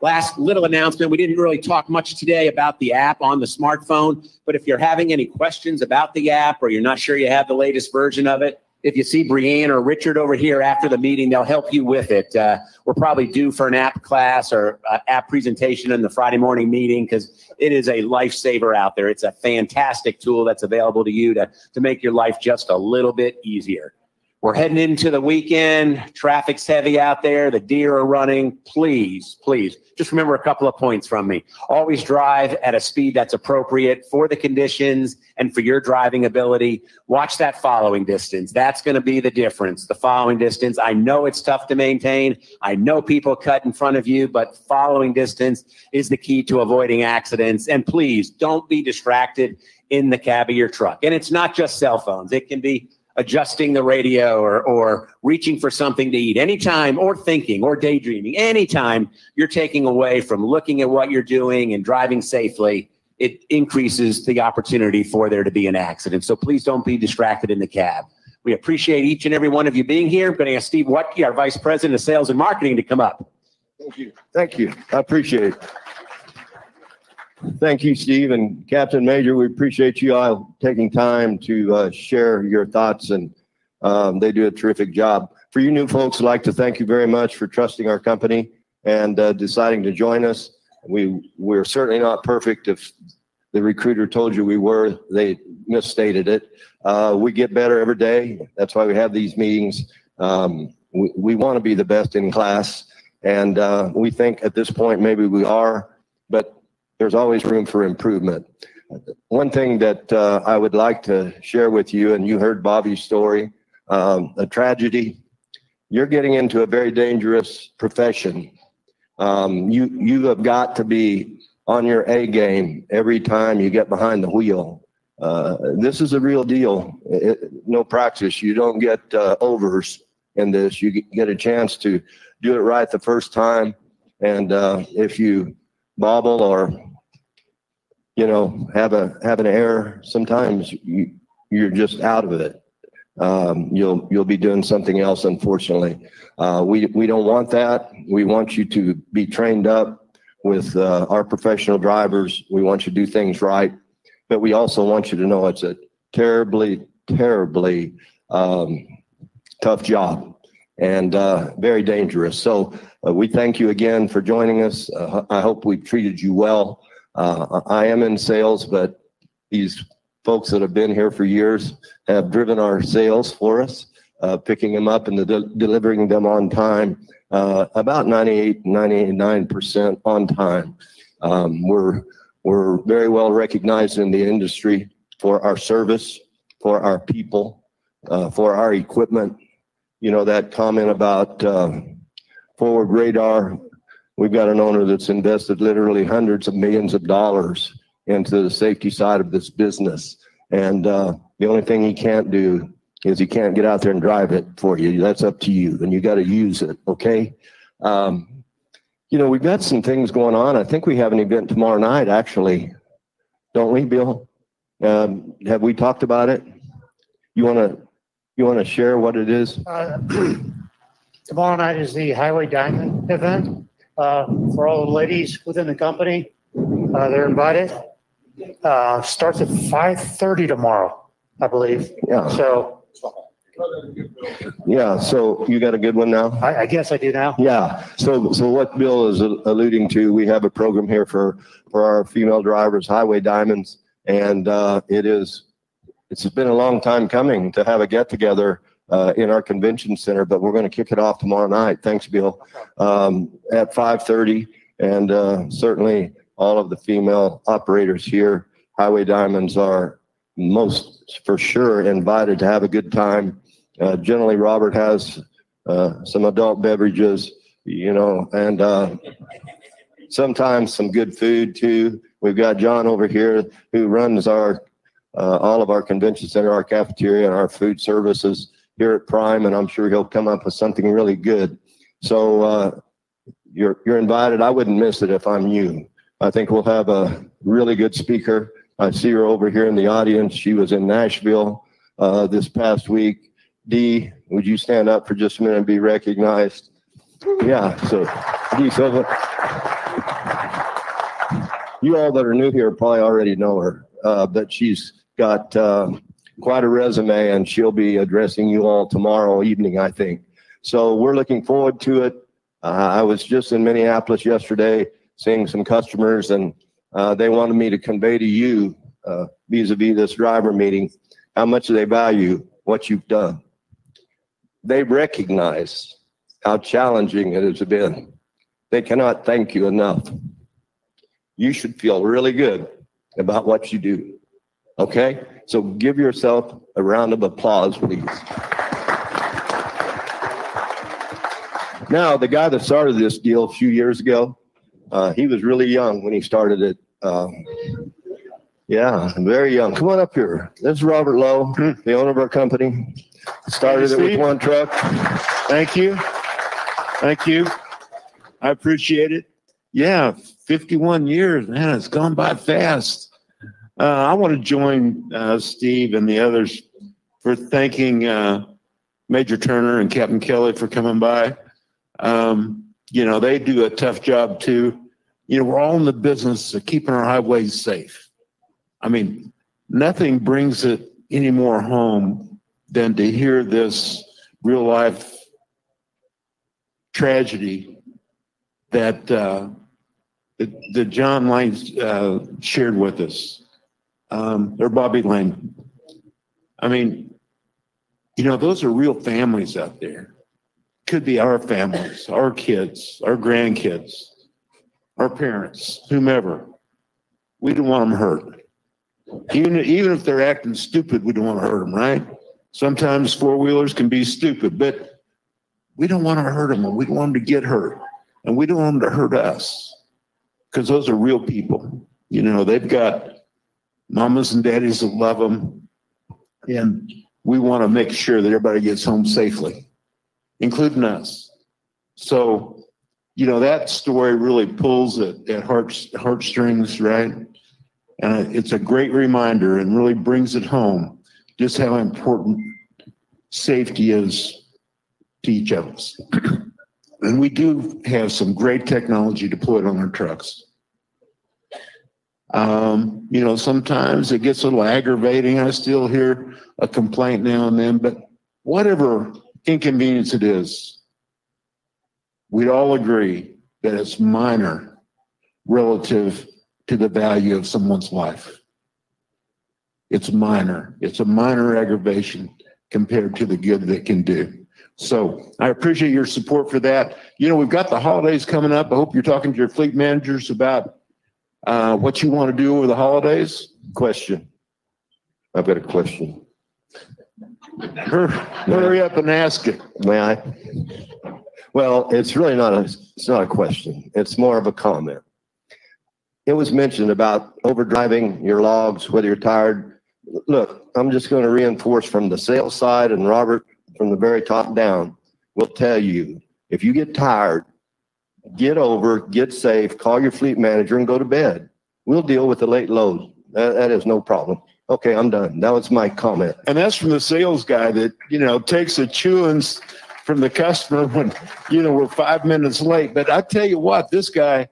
Last little announcement. We didn't really talk much today about the app on the smartphone, but if you're having any questions about the app or you're not sure you have the latest version of it, if you see Brianne or Richard over here after the meeting, they'll help you with it. Uh, we're probably due for an app class or uh, app presentation in the Friday morning meeting because it is a lifesaver out there. It's a fantastic tool that's available to you to, to make your life just a little bit easier. We're heading into the weekend. Traffic's heavy out there. The deer are running. Please, please, just remember a couple of points from me. Always drive at a speed that's appropriate for the conditions and for your driving ability. Watch that following distance. That's going to be the difference. The following distance. I know it's tough to maintain. I know people cut in front of you, but following distance is the key to avoiding accidents. And please don't be distracted in the cab of your truck. And it's not just cell phones. It can be adjusting the radio or, or reaching for something to eat anytime or thinking or daydreaming anytime you're taking away from looking at what you're doing and driving safely it increases the opportunity for there to be an accident so please don't be distracted in the cab we appreciate each and every one of you being here i'm going to ask steve Watke, our vice president of sales and marketing to come up Thank you. Thank you. I appreciate it. Thank you, Steve and Captain Major. We appreciate you all taking time to uh, share your thoughts, and um, they do a terrific job. For you new folks, I'd like to thank you very much for trusting our company and uh, deciding to join us. We we're certainly not perfect. If the recruiter told you we were, they misstated it. Uh, we get better every day. That's why we have these meetings. Um, we we want to be the best in class, and uh, we think at this point maybe we are, but there's always room for improvement. One thing that uh, I would like to share with you, and you heard Bobby's story, um, a tragedy. You're getting into a very dangerous profession. Um, you you have got to be on your A game every time you get behind the wheel. Uh, this is a real deal. It, no practice. You don't get uh, overs in this. You get a chance to do it right the first time. And uh, if you bobble or you know, have a have an error, sometimes you, you're just out of it. Um, you'll you'll be doing something else. Unfortunately, uh, we we don't want that. We want you to be trained up with uh, our professional drivers. We want you to do things right, but we also want you to know it's a terribly terribly um, tough job and uh, very dangerous. So uh, we thank you again for joining us. Uh, I hope we've treated you well. Uh, I am in sales, but these folks that have been here for years have driven our sales for us, uh, picking them up and the de- delivering them on time, uh, about 98, 99% on time. Um, we're, we're very well recognized in the industry for our service, for our people, uh, for our equipment. You know, that comment about uh, forward radar We've got an owner that's invested literally hundreds of millions of dollars into the safety side of this business. And uh, the only thing he can't do is he can't get out there and drive it for you. That's up to you, and you got to use it. Okay. Um, you know, we've got some things going on. I think we have an event tomorrow night, actually, don't we, Bill? Um, have we talked about it? You want to you want to share what it is? Uh, [clears throat] tomorrow night is the Highway Diamond event uh, for all the ladies within the company. Uh, they're invited. Uh, starts at 5:30 tomorrow, I believe. Yeah. So Yeah, so you got a good one now? I, I guess I do now. Yeah. So, so what Bill is alluding to, we have a program here for, for our female drivers, Highway Diamonds. And, uh, it is, it's been a long time coming to have a get together, uh, in our convention center, but we're going to kick it off tomorrow night. Thanks, Bill. Um, at 5:30, and uh, certainly all of the female operators here, Highway Diamonds, are most for sure invited to have a good time. Uh, generally, Robert has uh, some adult beverages, you know, and uh, sometimes some good food too. We've got John over here who runs our uh, all of our convention center, our cafeteria, and our food services here at Prime, and I'm sure he'll come up with something really good. So uh, you're you're invited. I wouldn't miss it if I'm you. I think we'll have a really good speaker. I see her over here in the audience. She was in Nashville uh, this past week. Dee, would you stand up for just a minute and be recognized? Yeah. So Dee Silva. You all that are new here probably already know her, uh, but she's got uh, quite a resume, and she'll be addressing you all tomorrow evening, I think. So we're looking forward to it. Uh, I was just in Minneapolis yesterday seeing some customers, and uh, they wanted me to convey to you, uh, vis-a-vis this driver meeting, how much they value what you've done. They recognize how challenging it has been. They cannot thank you enough. You should feel really good about what you do. Okay? So give yourself a round of applause, please. Now, the guy that started this deal a few years ago, uh, he was really young when he started it. Um, yeah, very young. Come on up here. This is Robert Low, the owner of our company. Started it with one truck. Thank you. Thank you. I appreciate it. Yeah, 51 years, man, it's gone by fast. Uh, I want to join uh, Steve and the others for thanking uh, Major Turner and Captain Kelly for coming by. Um, you know, they do a tough job too. You know, we're all in the business of keeping our highways safe. I mean, nothing brings it any more home than to hear this real life tragedy that uh, that, that John Lane uh, shared with us, um, or Bobby Lane. I mean, you know, those are real families out there. Could be our families, our kids, our grandkids, our parents, whomever. We don't want them hurt. Even, even if they're acting stupid, we don't want to hurt them, right? Sometimes four wheelers can be stupid, but we don't want to hurt them. We don't want them to get hurt. And we don't want them to hurt us because those are real people. You know, they've got mamas and daddies that love them. And we want to make sure that everybody gets home safely, including us. So, you know, that story really pulls at, at heart, heartstrings, right? And it's a great reminder and really brings it home just how important safety is to each of us. [clears throat] And we do have some great technology deployed on our trucks. Um, you know, sometimes it gets a little aggravating. I still hear a complaint now and then, but whatever inconvenience it is, we'd all agree that it's minor relative to the value of someone's life. It's minor. It's a minor aggravation compared to the good that can do. So I appreciate your support for that. You know, we've got the holidays coming up. I hope you're talking to your fleet managers about uh, what you want to do over the holidays. Question. I've got a question. Hurry, up and ask it. May I? Well, it's really not a, it's not a question. It's more of a comment. It was mentioned about overdriving your logs, whether you're tired. Look, I'm just going to reinforce from the sales side and Robert from the very top down will tell you if you get tired, get over, get safe, call your fleet manager and go to bed. We'll deal with the late loads. That, that is no problem. Okay, I'm done. That was my comment. And that's from the sales guy that, you know, takes the chewings from the customer when, you know, we're five minutes late. But I tell you what, this guy,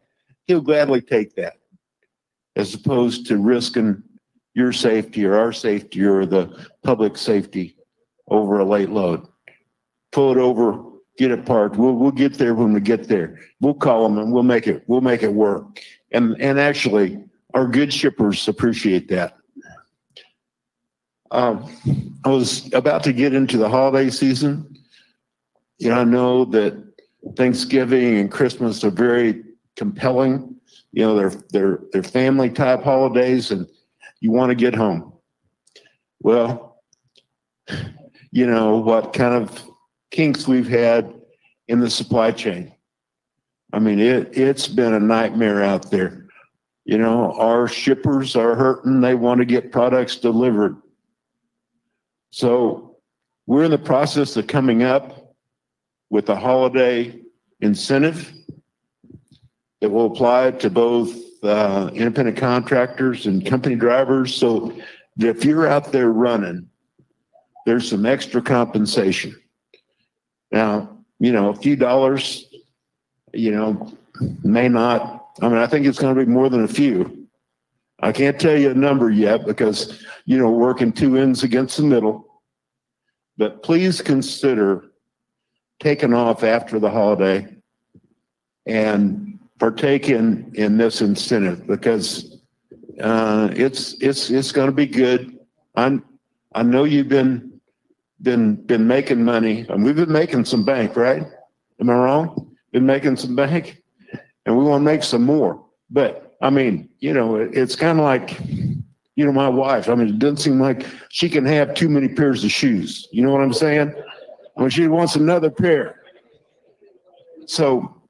he'll gladly take that as opposed to risking your safety or our safety or the public safety over a late load. Pull it over, get it parked. We'll, we'll get there when we get there. We'll call them and we'll make it, we'll make it work. And, and actually our good shippers appreciate that. Um, I was about to get into the holiday season. You know, I know that Thanksgiving and Christmas are very compelling. You know, they're they're they're family type holidays, and you want to get home. Well, you know, what kind of kinks we've had in the supply chain. I mean, it, it's been a nightmare out there. You know, our shippers are hurting. They want to get products delivered. So we're in the process of coming up with a holiday incentive that will apply to both uh, independent contractors and company drivers. So if you're out there running, there's some extra compensation. Now, you know, a few dollars, you know, may not, I mean, I think it's going to be more than a few. I can't tell you a number yet because, you know, working two ends against the middle. But please consider taking off after the holiday and partake in, in this incentive because uh, it's it's it's going to be good. I I know you've been been been making money, and we've been making some bank, right? Am I wrong? Been making some bank, and we want to make some more. But I mean, you know, it, it's kind of like, you know, my wife. I mean, it doesn't seem like she can have too many pairs of shoes. You know what I'm saying? When she wants another pair. So,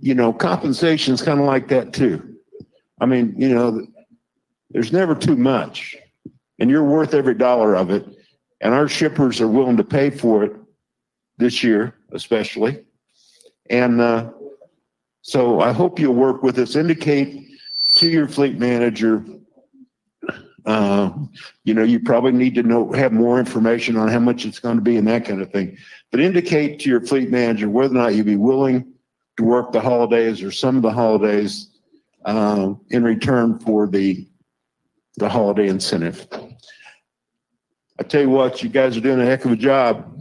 you know, compensation is kind of like that too. I mean, you know, there's never too much, and you're worth every dollar of it. And our shippers are willing to pay for it this year, especially. And uh, so I hope you'll work with us. Indicate to your fleet manager. Uh, you know, you probably need to know have more information on how much it's going to be and that kind of thing. But indicate to your fleet manager whether or not you'd be willing to work the holidays or some of the holidays uh, in return for the the holiday incentive. I tell you what, you guys are doing a heck of a job.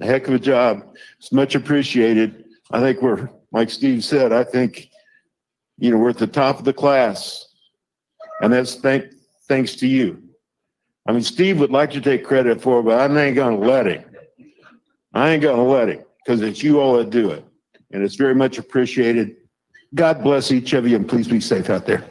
A heck of a job. It's much appreciated. I think we're, like Steve said, I think, you know, we're at the top of the class. And that's thank, thanks to you. I mean, Steve would like to take credit for it, but I ain't going to let him. I ain't going to let him because it's you all that do it. And it's very much appreciated. God bless each of you and please be safe out there.